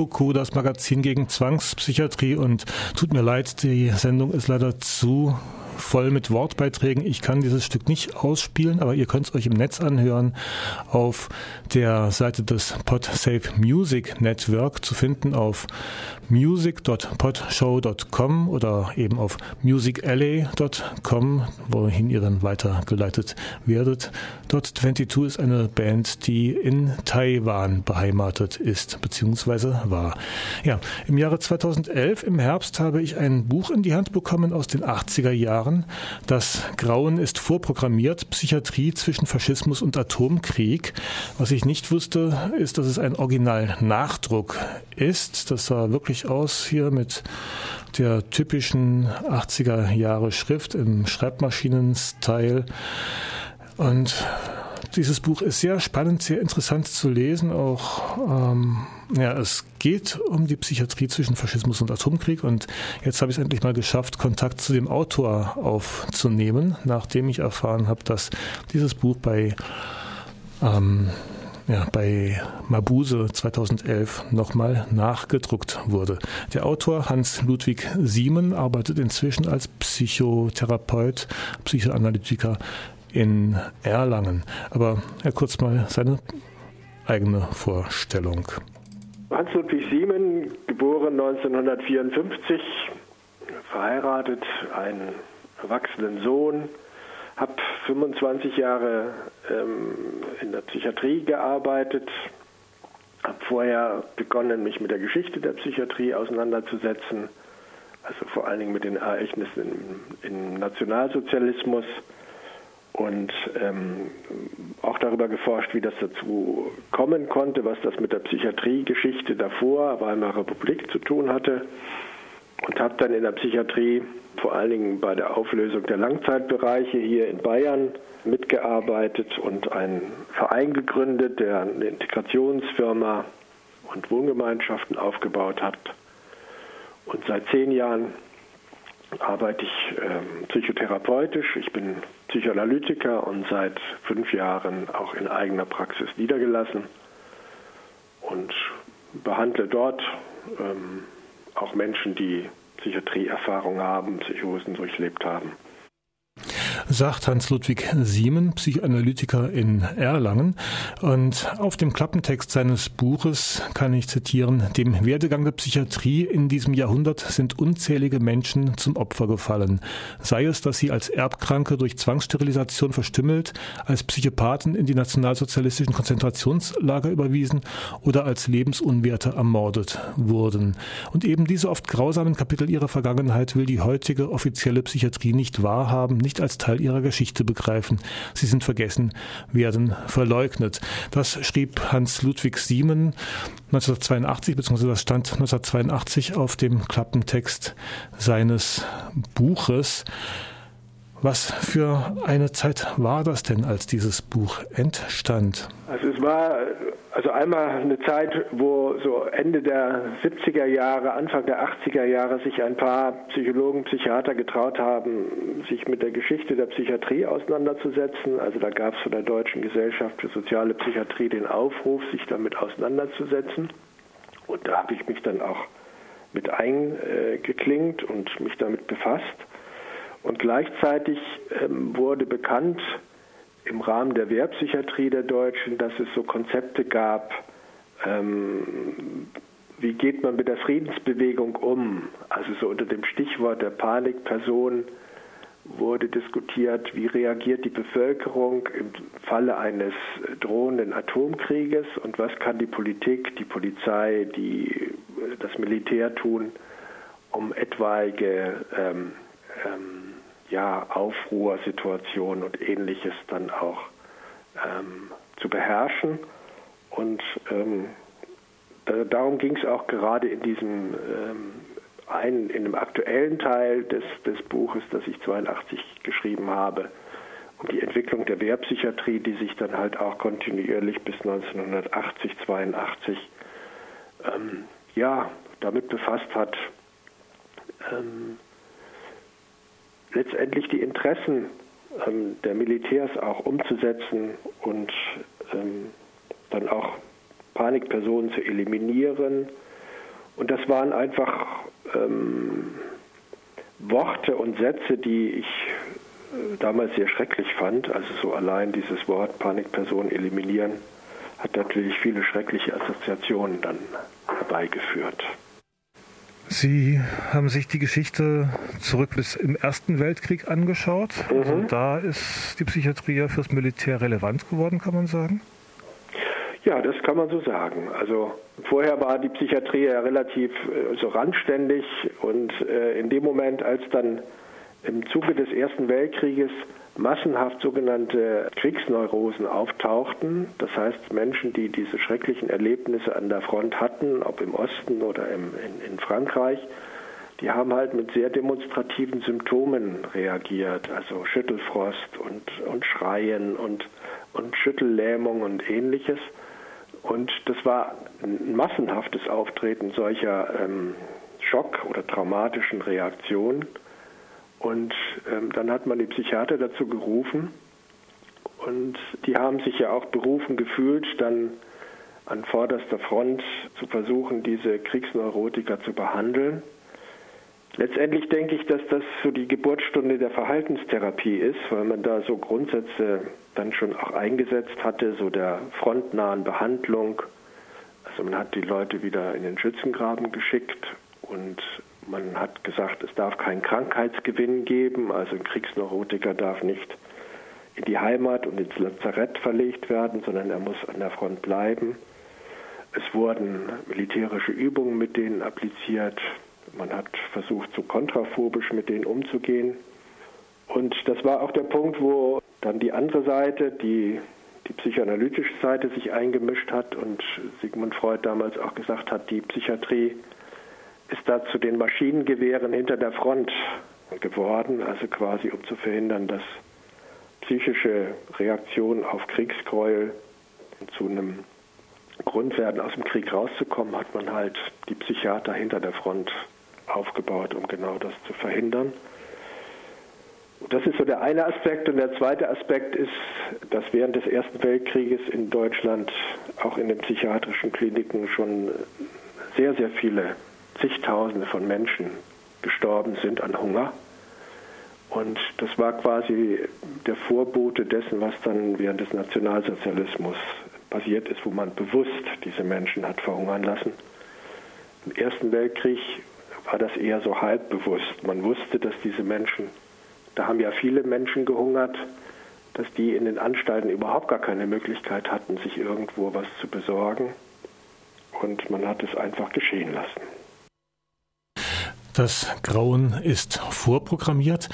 Kuku, das Magazin gegen Zwangspsychiatrie. Und tut mir leid, die Sendung ist leider zu voll mit Wortbeiträgen. Ich kann dieses Stück nicht ausspielen, aber ihr könnt es euch im Netz anhören auf der Seite des PodSafe Music Network zu finden auf music.podshow.com oder eben auf musicalley.com, wohin ihr dann weitergeleitet werdet. Dot 22 ist eine Band, die in Taiwan beheimatet ist, beziehungsweise war. Ja, im Jahre 2011, im Herbst, habe ich ein Buch in die Hand bekommen aus den 80er Jahren. Das Grauen ist vorprogrammiert, Psychiatrie zwischen Faschismus und Atomkrieg. Was ich nicht wusste, ist, dass es ein Original-Nachdruck ist. Das sah wirklich aus hier mit der typischen 80er Jahre Schrift im Schreibmaschinen-Style. Und dieses Buch ist sehr spannend, sehr interessant zu lesen. Auch ähm, ja, es geht um die Psychiatrie zwischen Faschismus und Atomkrieg. Und jetzt habe ich es endlich mal geschafft, Kontakt zu dem Autor aufzunehmen, nachdem ich erfahren habe, dass dieses Buch bei ähm, ja, bei Mabuse 2011 nochmal nachgedruckt wurde. Der Autor Hans Ludwig Siemen arbeitet inzwischen als Psychotherapeut, Psychoanalytiker in Erlangen. Aber Herr Kurz mal seine eigene Vorstellung. Hans Ludwig Siemen, geboren 1954, verheiratet, einen erwachsenen Sohn, habe 25 Jahre ähm, in der Psychiatrie gearbeitet, habe vorher begonnen, mich mit der Geschichte der Psychiatrie auseinanderzusetzen, also vor allen Dingen mit den Ereignissen im, im Nationalsozialismus und ähm, auch darüber geforscht, wie das dazu kommen konnte, was das mit der Psychiatriegeschichte davor, Weimarer Republik zu tun hatte und habe dann in der Psychiatrie vor allen Dingen bei der Auflösung der Langzeitbereiche hier in Bayern mitgearbeitet und einen Verein gegründet, der eine Integrationsfirma und Wohngemeinschaften aufgebaut hat. Und seit zehn Jahren arbeite ich äh, psychotherapeutisch. Ich bin Psychoanalytiker und seit fünf Jahren auch in eigener Praxis niedergelassen und behandle dort ähm, auch Menschen, die Psychiatrieerfahrung haben, Psychosen durchlebt haben sagt Hans-Ludwig Siemen, Psychoanalytiker in Erlangen. Und auf dem Klappentext seines Buches kann ich zitieren, dem Werdegang der Psychiatrie in diesem Jahrhundert sind unzählige Menschen zum Opfer gefallen. Sei es, dass sie als Erbkranke durch Zwangssterilisation verstümmelt, als Psychopathen in die nationalsozialistischen Konzentrationslager überwiesen oder als Lebensunwerte ermordet wurden. Und eben diese oft grausamen Kapitel ihrer Vergangenheit will die heutige offizielle Psychiatrie nicht wahrhaben, nicht als Teil Teil ihrer Geschichte begreifen. Sie sind vergessen, werden verleugnet. Das schrieb Hans Ludwig Siemen 1982, beziehungsweise das stand 1982 auf dem Klappentext seines Buches. Was für eine Zeit war das denn, als dieses Buch entstand? Also es war also einmal eine Zeit, wo so Ende der 70er Jahre, Anfang der 80er Jahre sich ein paar Psychologen, Psychiater getraut haben, sich mit der Geschichte der Psychiatrie auseinanderzusetzen. Also da gab es von der Deutschen Gesellschaft für soziale Psychiatrie den Aufruf, sich damit auseinanderzusetzen. Und da habe ich mich dann auch mit eingeklingt und mich damit befasst. Und gleichzeitig ähm, wurde bekannt im Rahmen der Wehrpsychiatrie der Deutschen, dass es so Konzepte gab, ähm, wie geht man mit der Friedensbewegung um? Also so unter dem Stichwort der Panikperson wurde diskutiert, wie reagiert die Bevölkerung im Falle eines drohenden Atomkrieges und was kann die Politik, die Polizei, die, das Militär tun, um etwaige ähm, ähm, ja, Aufruhrsituationen und ähnliches dann auch ähm, zu beherrschen. Und ähm, da, darum ging es auch gerade in diesem ähm, einen, in dem aktuellen Teil des, des Buches, das ich 82 geschrieben habe, um die Entwicklung der Wehrpsychiatrie, die sich dann halt auch kontinuierlich bis 1980, 82 ähm, ja, damit befasst hat, ähm, letztendlich die Interessen ähm, der Militärs auch umzusetzen und ähm, dann auch Panikpersonen zu eliminieren. Und das waren einfach ähm, Worte und Sätze, die ich äh, damals sehr schrecklich fand. Also so allein dieses Wort Panikperson eliminieren hat natürlich viele schreckliche Assoziationen dann herbeigeführt. Sie haben sich die Geschichte zurück bis im Ersten Weltkrieg angeschaut. Mhm. Also da ist die Psychiatrie ja fürs Militär relevant geworden, kann man sagen. Ja, das kann man so sagen. Also vorher war die Psychiatrie ja relativ äh, so randständig und äh, in dem Moment, als dann im Zuge des Ersten Weltkrieges massenhaft sogenannte Kriegsneurosen auftauchten. Das heißt Menschen, die diese schrecklichen Erlebnisse an der Front hatten, ob im Osten oder im, in, in Frankreich, die haben halt mit sehr demonstrativen Symptomen reagiert, also Schüttelfrost und, und Schreien und, und Schüttellähmung und ähnliches. Und das war ein massenhaftes Auftreten solcher ähm, Schock- oder traumatischen Reaktionen. Und ähm, dann hat man die Psychiater dazu gerufen und die haben sich ja auch berufen gefühlt, dann an vorderster Front zu versuchen, diese Kriegsneurotiker zu behandeln. Letztendlich denke ich, dass das so die Geburtsstunde der Verhaltenstherapie ist, weil man da so Grundsätze dann schon auch eingesetzt hatte, so der frontnahen Behandlung. Also man hat die Leute wieder in den Schützengraben geschickt und man hat gesagt, es darf keinen Krankheitsgewinn geben, also ein Kriegsneurotiker darf nicht in die Heimat und ins Lazarett verlegt werden, sondern er muss an der Front bleiben. Es wurden militärische Übungen mit denen appliziert. Man hat versucht, so kontraphobisch mit denen umzugehen. Und das war auch der Punkt, wo dann die andere Seite, die, die psychoanalytische Seite, sich eingemischt hat und Sigmund Freud damals auch gesagt hat, die Psychiatrie ist da zu den Maschinengewehren hinter der Front geworden, also quasi um zu verhindern, dass psychische Reaktionen auf Kriegsgräuel zu einem Grund werden, aus dem Krieg rauszukommen, hat man halt die Psychiater hinter der Front aufgebaut, um genau das zu verhindern. Das ist so der eine Aspekt. Und der zweite Aspekt ist, dass während des Ersten Weltkrieges in Deutschland auch in den psychiatrischen Kliniken schon sehr, sehr viele zigtausende von Menschen gestorben sind an Hunger. Und das war quasi der Vorbote dessen, was dann während des Nationalsozialismus passiert ist, wo man bewusst diese Menschen hat verhungern lassen. Im Ersten Weltkrieg war das eher so halbbewusst. Man wusste, dass diese Menschen, da haben ja viele Menschen gehungert, dass die in den Anstalten überhaupt gar keine Möglichkeit hatten, sich irgendwo was zu besorgen. Und man hat es einfach geschehen lassen. Das Grauen ist vorprogrammiert.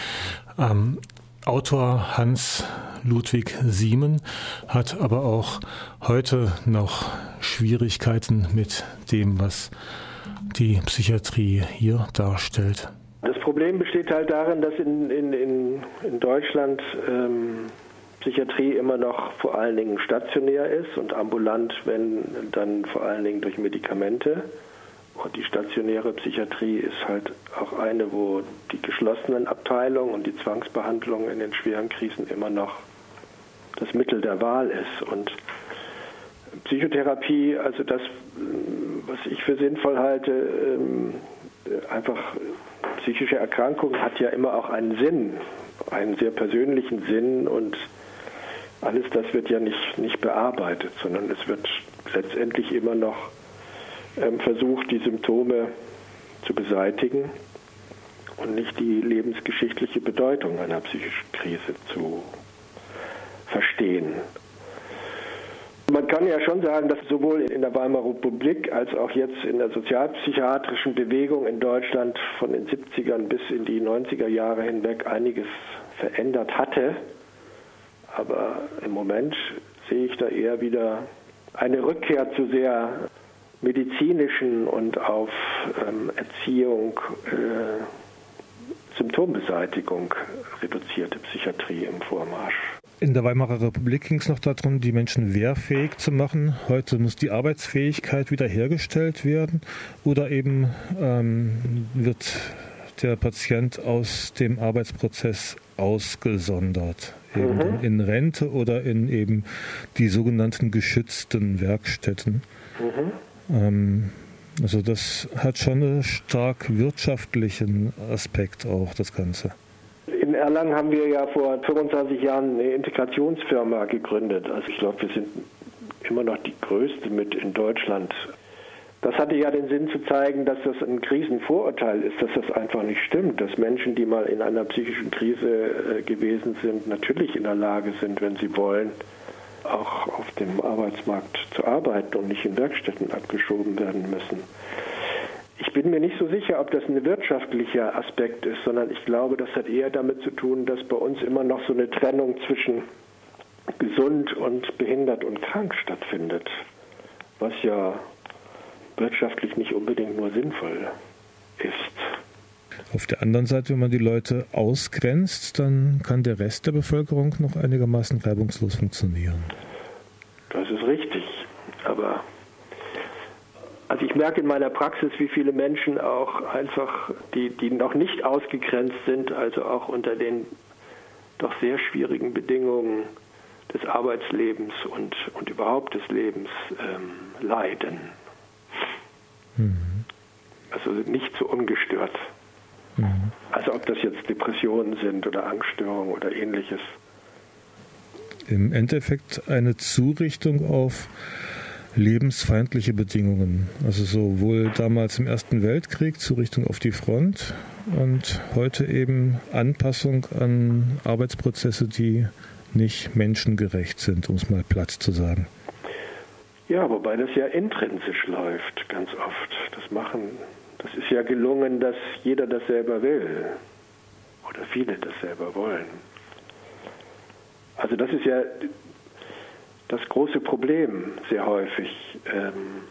Ähm, Autor Hans Ludwig Siemen hat aber auch heute noch Schwierigkeiten mit dem, was die Psychiatrie hier darstellt. Das Problem besteht halt darin, dass in, in, in, in Deutschland ähm, Psychiatrie immer noch vor allen Dingen stationär ist und ambulant, wenn dann vor allen Dingen durch Medikamente. Und die stationäre Psychiatrie ist halt auch eine, wo die geschlossenen Abteilungen und die Zwangsbehandlung in den schweren Krisen immer noch das Mittel der Wahl ist. Und Psychotherapie, also das, was ich für sinnvoll halte, ähm, einfach psychische Erkrankung hat ja immer auch einen Sinn, einen sehr persönlichen Sinn und alles das wird ja nicht, nicht bearbeitet, sondern es wird letztendlich immer noch versucht, die Symptome zu beseitigen und nicht die lebensgeschichtliche Bedeutung einer psychischen Krise zu verstehen. Man kann ja schon sagen, dass sowohl in der Weimarer Republik als auch jetzt in der sozialpsychiatrischen Bewegung in Deutschland von den 70ern bis in die 90er Jahre hinweg einiges verändert hatte. Aber im Moment sehe ich da eher wieder eine Rückkehr zu sehr medizinischen und auf ähm, Erziehung, äh, Symptombeseitigung reduzierte Psychiatrie im Vormarsch. In der Weimarer Republik ging es noch darum, die Menschen wehrfähig zu machen. Heute muss die Arbeitsfähigkeit wiederhergestellt werden oder eben ähm, wird der Patient aus dem Arbeitsprozess ausgesondert, eben mhm. in Rente oder in eben die sogenannten geschützten Werkstätten. Mhm. Ähm, also das hat schon einen stark wirtschaftlichen Aspekt auch, das Ganze. In Erlangen haben wir ja vor 25 Jahren eine Integrationsfirma gegründet. Also ich glaube, wir sind immer noch die größte mit in Deutschland. Das hatte ja den Sinn zu zeigen, dass das ein Krisenvorurteil ist, dass das einfach nicht stimmt, dass Menschen, die mal in einer psychischen Krise äh, gewesen sind, natürlich in der Lage sind, wenn sie wollen, auch auf dem Arbeitsmarkt zu arbeiten und nicht in Werkstätten abgeschoben werden müssen. Ich bin mir nicht so sicher, ob das ein wirtschaftlicher Aspekt ist, sondern ich glaube, das hat eher damit zu tun, dass bei uns immer noch so eine Trennung zwischen gesund und behindert und krank stattfindet, was ja wirtschaftlich nicht unbedingt nur sinnvoll ist. Auf der anderen Seite, wenn man die Leute ausgrenzt, dann kann der Rest der Bevölkerung noch einigermaßen reibungslos funktionieren. Das ist richtig, aber also ich merke in meiner Praxis, wie viele Menschen auch einfach, die, die noch nicht ausgegrenzt sind, also auch unter den doch sehr schwierigen Bedingungen des Arbeitslebens und, und überhaupt des Lebens ähm, leiden. Mhm. Also nicht so ungestört. Mhm. Also ob das jetzt Depressionen sind oder Angststörungen oder ähnliches. Im Endeffekt eine Zurichtung auf lebensfeindliche Bedingungen. Also sowohl damals im Ersten Weltkrieg Zurichtung auf die Front und heute eben Anpassung an Arbeitsprozesse, die nicht menschengerecht sind, um es mal platt zu sagen. Ja, wobei das ja intrinsisch läuft, ganz oft. Das machen, das ist ja gelungen, dass jeder das selber will. Oder viele das selber wollen. Also das ist ja das große Problem sehr häufig. Ähm,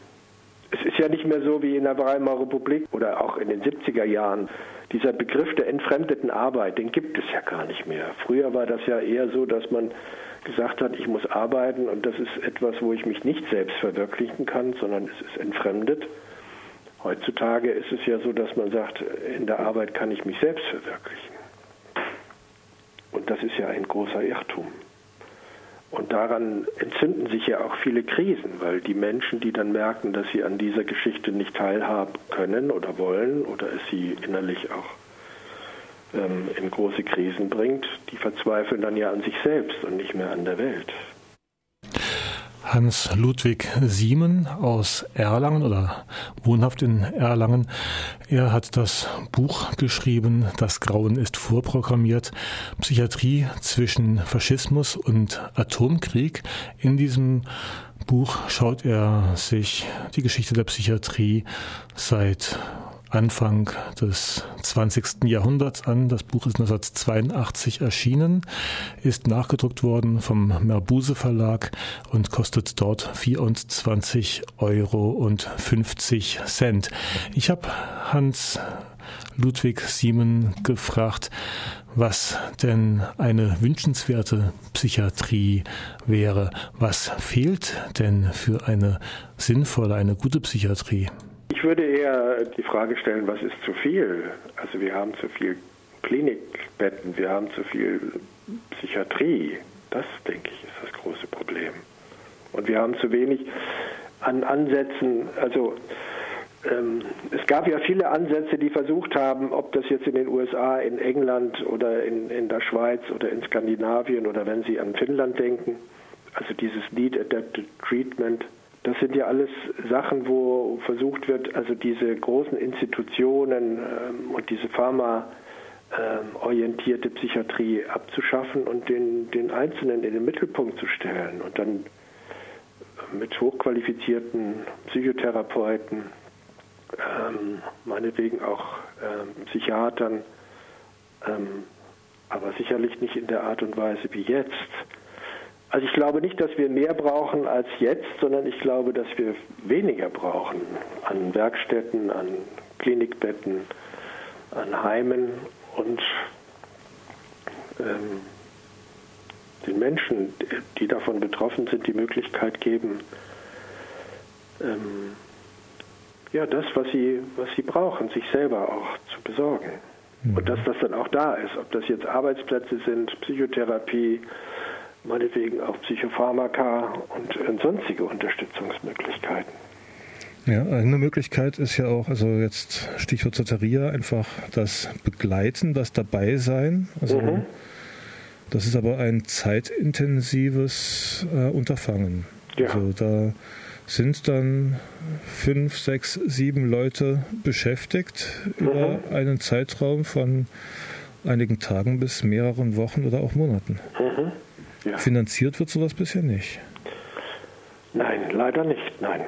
es ist ja nicht mehr so wie in der Weimarer Republik oder auch in den 70er Jahren. Dieser Begriff der entfremdeten Arbeit, den gibt es ja gar nicht mehr. Früher war das ja eher so, dass man gesagt hat, ich muss arbeiten und das ist etwas, wo ich mich nicht selbst verwirklichen kann, sondern es ist entfremdet. Heutzutage ist es ja so, dass man sagt, in der Arbeit kann ich mich selbst verwirklichen. Und das ist ja ein großer Irrtum. Und daran entzünden sich ja auch viele Krisen, weil die Menschen, die dann merken, dass sie an dieser Geschichte nicht teilhaben können oder wollen oder es sie innerlich auch ähm, in große Krisen bringt, die verzweifeln dann ja an sich selbst und nicht mehr an der Welt. Hans Ludwig Siemen aus Erlangen oder wohnhaft in Erlangen. Er hat das Buch geschrieben, Das Grauen ist vorprogrammiert, Psychiatrie zwischen Faschismus und Atomkrieg. In diesem Buch schaut er sich die Geschichte der Psychiatrie seit Anfang des 20. Jahrhunderts an. Das Buch ist 1982 erschienen, ist nachgedruckt worden vom Merbuse Verlag und kostet dort 24 Euro und 50 Cent. Ich habe Hans Ludwig Siemen gefragt, was denn eine wünschenswerte Psychiatrie wäre. Was fehlt denn für eine sinnvolle, eine gute Psychiatrie? Ich würde eher die Frage stellen, was ist zu viel? Also wir haben zu viel Klinikbetten, wir haben zu viel Psychiatrie. Das, denke ich, ist das große Problem. Und wir haben zu wenig an Ansätzen, also ähm, es gab ja viele Ansätze, die versucht haben, ob das jetzt in den USA, in England oder in, in der Schweiz oder in Skandinavien oder wenn Sie an Finnland denken, also dieses Need Adapted Treatment, das sind ja alles Sachen, wo versucht wird, also diese großen Institutionen ähm, und diese pharmaorientierte ähm, Psychiatrie abzuschaffen und den, den Einzelnen in den Mittelpunkt zu stellen und dann mit hochqualifizierten Psychotherapeuten, ähm, meinetwegen auch ähm, Psychiatern, ähm, aber sicherlich nicht in der Art und Weise wie jetzt also ich glaube nicht, dass wir mehr brauchen als jetzt, sondern ich glaube, dass wir weniger brauchen an Werkstätten, an Klinikbetten, an Heimen und ähm, den Menschen, die davon betroffen sind, die Möglichkeit geben, ähm, ja, das, was sie, was sie brauchen, sich selber auch zu besorgen. Mhm. Und dass das dann auch da ist, ob das jetzt Arbeitsplätze sind, Psychotherapie, meinetwegen auch Psychopharmaka und sonstige Unterstützungsmöglichkeiten. Ja, eine Möglichkeit ist ja auch, also jetzt Stichwort Soteria, einfach das Begleiten, das Dabeisein. Also mhm. das ist aber ein zeitintensives äh, Unterfangen. Ja. Also da sind dann fünf, sechs, sieben Leute beschäftigt mhm. über einen Zeitraum von einigen Tagen bis mehreren Wochen oder auch Monaten. Mhm. Ja. Finanziert wird sowas bisher nicht. Nein, leider nicht, nein.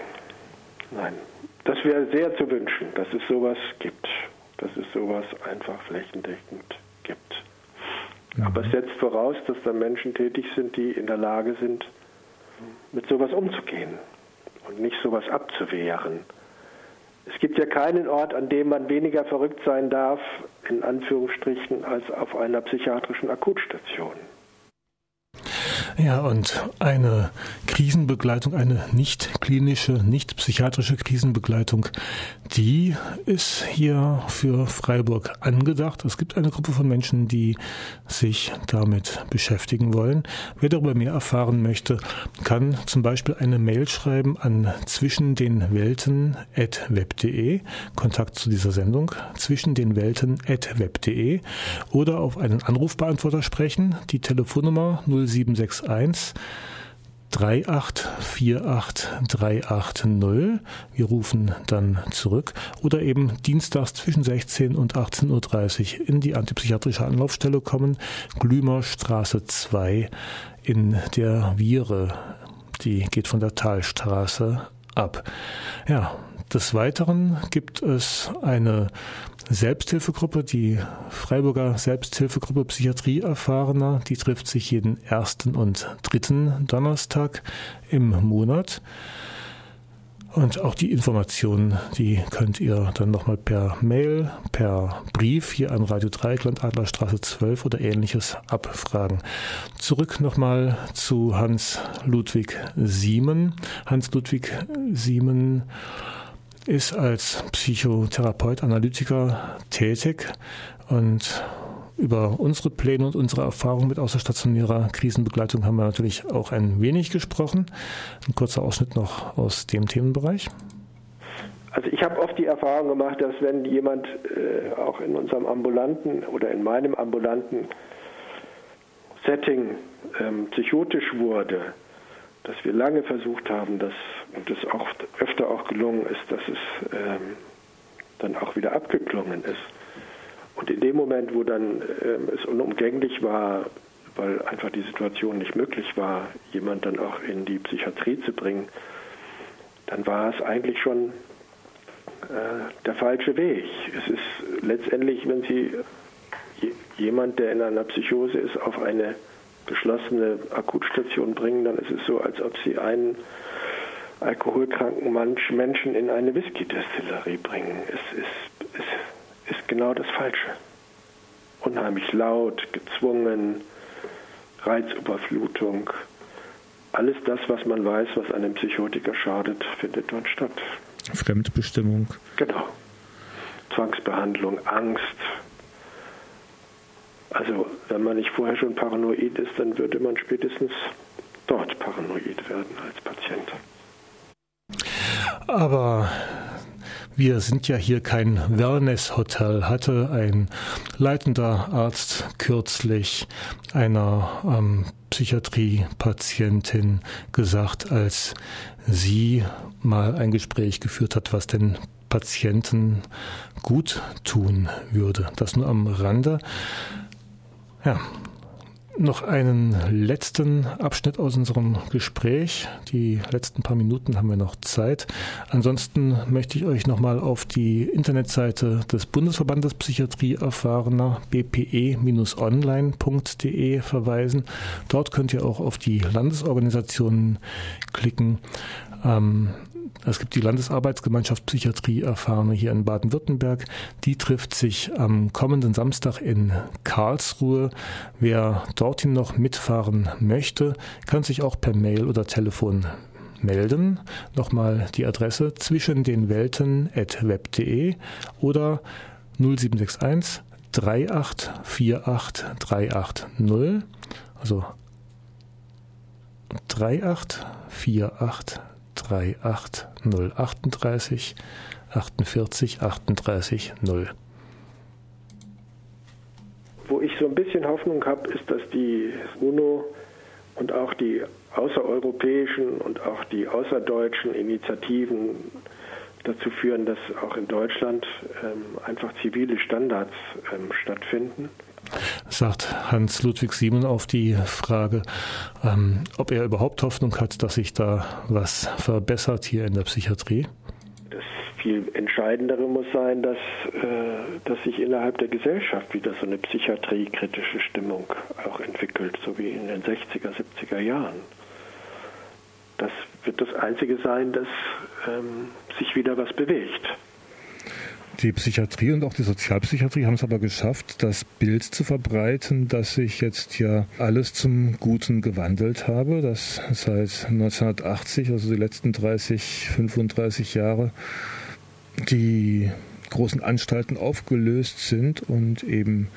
Nein. Das wäre sehr zu wünschen, dass es sowas gibt. Dass es sowas einfach flächendeckend gibt. Mhm. Aber es setzt voraus, dass da Menschen tätig sind, die in der Lage sind, mit sowas umzugehen und nicht sowas abzuwehren. Es gibt ja keinen Ort, an dem man weniger verrückt sein darf, in Anführungsstrichen, als auf einer psychiatrischen Akutstation. Ja, und eine Krisenbegleitung, eine nicht klinische, nicht psychiatrische Krisenbegleitung, die ist hier für Freiburg angedacht. Es gibt eine Gruppe von Menschen, die sich damit beschäftigen wollen. Wer darüber mehr erfahren möchte, kann zum Beispiel eine Mail schreiben an zwischen den Welten web.de, Kontakt zu dieser Sendung, zwischen den Welten web.de oder auf einen Anrufbeantworter sprechen. Die Telefonnummer 0761 01 3848380. Wir rufen dann zurück oder eben dienstags zwischen 16 und 18.30 Uhr in die antipsychiatrische Anlaufstelle kommen, Glümer Straße 2 in der Viere. Die geht von der Talstraße ab. Ja, des Weiteren gibt es eine Selbsthilfegruppe, die Freiburger Selbsthilfegruppe Psychiatrie Erfahrener, die trifft sich jeden ersten und dritten Donnerstag im Monat. Und auch die Informationen, die könnt ihr dann nochmal per Mail, per Brief hier an Radio Dreieckland Adlerstraße 12 oder ähnliches abfragen. Zurück nochmal zu Hans Ludwig Siemen. Hans Ludwig Siemen ist als Psychotherapeut, Analytiker tätig und über unsere Pläne und unsere Erfahrungen mit außerstationärer Krisenbegleitung haben wir natürlich auch ein wenig gesprochen. Ein kurzer Ausschnitt noch aus dem Themenbereich. Also ich habe oft die Erfahrung gemacht, dass wenn jemand äh, auch in unserem ambulanten oder in meinem ambulanten Setting ähm, psychotisch wurde, dass wir lange versucht haben, dass, und es auch öfter auch gelungen ist, dass es ähm, dann auch wieder abgeklungen ist. Und in dem Moment, wo dann ähm, es unumgänglich war, weil einfach die Situation nicht möglich war, jemand dann auch in die Psychiatrie zu bringen, dann war es eigentlich schon äh, der falsche Weg. Es ist letztendlich, wenn Sie jemand, der in einer Psychose ist, auf eine geschlossene Akutstation bringen, dann ist es so, als ob sie einen alkoholkranken Menschen in eine Whisky-Destillerie bringen. Es ist, es ist genau das Falsche. Unheimlich laut, gezwungen, Reizüberflutung. Alles das, was man weiß, was einem Psychotiker schadet, findet dort statt. Fremdbestimmung. Genau. Zwangsbehandlung, Angst, also wenn man nicht vorher schon paranoid ist, dann würde man spätestens dort paranoid werden als Patient. Aber wir sind ja hier kein Wellness-Hotel, hatte ein leitender Arzt kürzlich einer ähm, Psychiatrie-Patientin gesagt, als sie mal ein Gespräch geführt hat, was denn Patienten gut tun würde. Das nur am Rande. Ja, noch einen letzten Abschnitt aus unserem Gespräch. Die letzten paar Minuten haben wir noch Zeit. Ansonsten möchte ich euch nochmal auf die Internetseite des Bundesverbandes Psychiatrie erfahrener bpe-online.de verweisen. Dort könnt ihr auch auf die Landesorganisationen klicken. Ähm, es gibt die Landesarbeitsgemeinschaft Psychiatrie Erfahrene hier in Baden-Württemberg. Die trifft sich am kommenden Samstag in Karlsruhe. Wer dorthin noch mitfahren möchte, kann sich auch per Mail oder Telefon melden. Nochmal die Adresse zwischen den Welten web.de oder 0761 3848380, also 384838038 48 38 0. Wo ich so ein bisschen Hoffnung habe, ist, dass die UNO und auch die außereuropäischen und auch die außerdeutschen Initiativen dazu führen, dass auch in Deutschland ähm, einfach zivile Standards ähm, stattfinden. Sagt Hans-Ludwig Siemen auf die Frage, ähm, ob er überhaupt Hoffnung hat, dass sich da was verbessert hier in der Psychiatrie? Das viel Entscheidendere muss sein, dass, äh, dass sich innerhalb der Gesellschaft wieder so eine psychiatriekritische Stimmung auch entwickelt, so wie in den 60er, 70er Jahren. Das wird das Einzige sein, dass ähm, sich wieder was bewegt. Die Psychiatrie und auch die Sozialpsychiatrie haben es aber geschafft, das Bild zu verbreiten, dass sich jetzt ja alles zum Guten gewandelt habe, dass seit 1980, also die letzten 30, 35 Jahre, die großen Anstalten aufgelöst sind und eben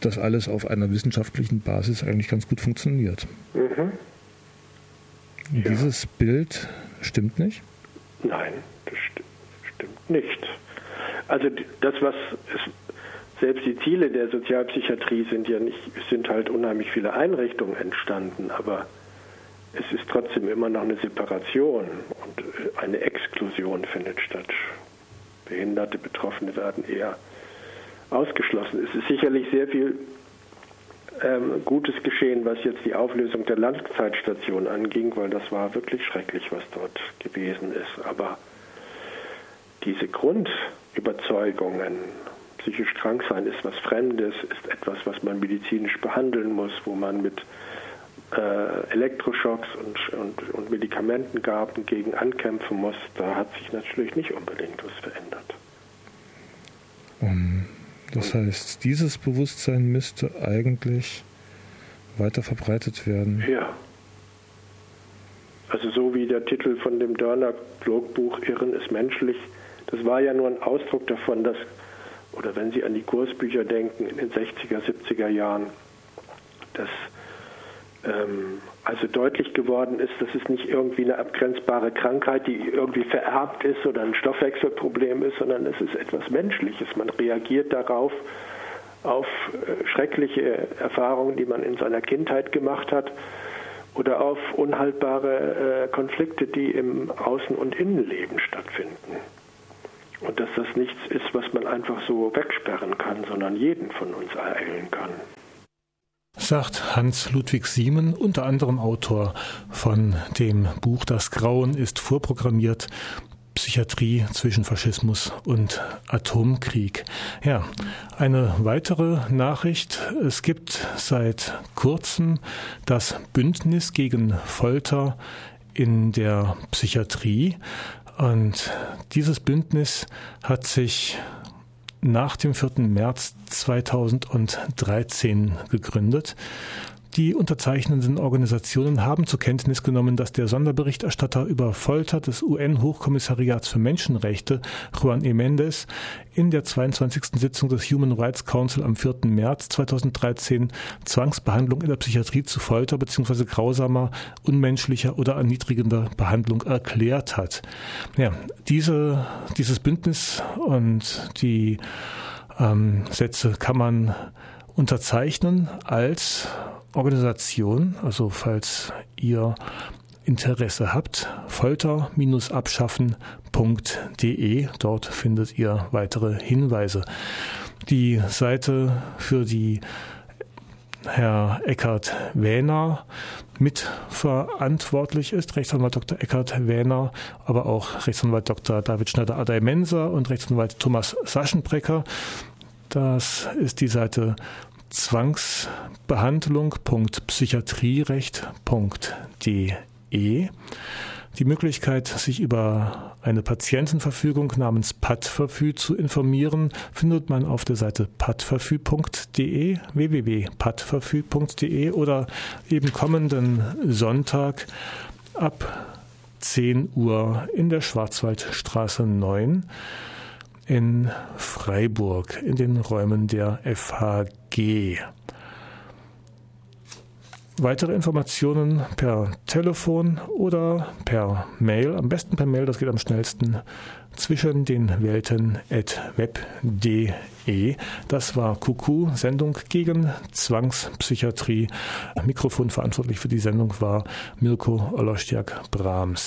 das alles auf einer wissenschaftlichen Basis eigentlich ganz gut funktioniert. Mhm. Ja. Dieses Bild stimmt nicht? Nein, das st stimmt nicht. Also das, was es, selbst die Ziele der Sozialpsychiatrie sind ja nicht, sind halt unheimlich viele Einrichtungen entstanden, aber es ist trotzdem immer noch eine Separation und äh, eine Exklusion findet statt. Behinderte Betroffene werden eher ausgeschlossen. Es ist sicherlich sehr viel ähm, Gutes geschehen, was jetzt die Auflösung der Langzeitstation anging, weil das war wirklich schrecklich, was dort gewesen ist. Aber diese Grundüberzeugungen, psychisch krank sein ist was Fremdes, ist etwas, was man medizinisch behandeln muss, wo man mit äh, Elektroschocks und, und, und Medikamentengaben gegen ankämpfen muss, da hat sich natürlich nicht unbedingt was verändert. Um das heißt, dieses Bewusstsein müsste eigentlich weiter verbreitet werden. Ja. Also so wie der Titel von dem Dörner-Logbuch Irren ist menschlich, das war ja nur ein Ausdruck davon, dass, oder wenn Sie an die Kursbücher denken in den 60er, 70er Jahren, dass ähm, also deutlich geworden ist, dass es nicht irgendwie eine abgrenzbare Krankheit, die irgendwie vererbt ist oder ein Stoffwechselproblem ist, sondern es ist etwas Menschliches. Man reagiert darauf auf äh, schreckliche Erfahrungen, die man in seiner Kindheit gemacht hat oder auf unhaltbare äh, Konflikte, die im Außen- und Innenleben stattfinden. Und dass das nichts ist, was man einfach so wegsperren kann, sondern jeden von uns ereilen kann sagt Hans-Ludwig Siemen, unter anderem Autor von dem Buch Das Grauen ist vorprogrammiert, Psychiatrie zwischen Faschismus und Atomkrieg. Ja, eine weitere Nachricht. Es gibt seit kurzem das Bündnis gegen Folter in der Psychiatrie. Und dieses Bündnis hat sich nach dem 4. März 2013 gegründet. Die unterzeichnenden Organisationen haben zur Kenntnis genommen, dass der Sonderberichterstatter über Folter des UN-Hochkommissariats für Menschenrechte, Juan E. Mendes, in der 22. Sitzung des Human Rights Council am 4. März 2013 Zwangsbehandlung in der Psychiatrie zu Folter bzw. grausamer, unmenschlicher oder erniedrigender Behandlung erklärt hat. Ja, diese, dieses Bündnis und die ähm, Sätze kann man unterzeichnen als Organisation, also falls ihr Interesse habt, folter-abschaffen.de. Dort findet ihr weitere Hinweise. Die Seite, für die Herr Eckhard Wähner mitverantwortlich ist, Rechtsanwalt Dr. Eckhard Wähner, aber auch Rechtsanwalt Dr. David Schneider-Adey-Menser und Rechtsanwalt Thomas Saschenbrecker. Das ist die Seite zwangsbehandlung.psychiatrierecht.de. Die Möglichkeit, sich über eine Patientenverfügung namens PATverfü zu informieren, findet man auf der Seite patverfü.de, www.patverfü.de oder eben kommenden Sonntag ab 10 Uhr in der Schwarzwaldstraße 9 in Freiburg in den Räumen der FHG. Weitere Informationen per Telefon oder per Mail, am besten per Mail, das geht am schnellsten, zwischen den Welten at web.de. Das war Kuku, Sendung gegen Zwangspsychiatrie. Mikrofon verantwortlich für die Sendung war Mirko Olostiak Brahms.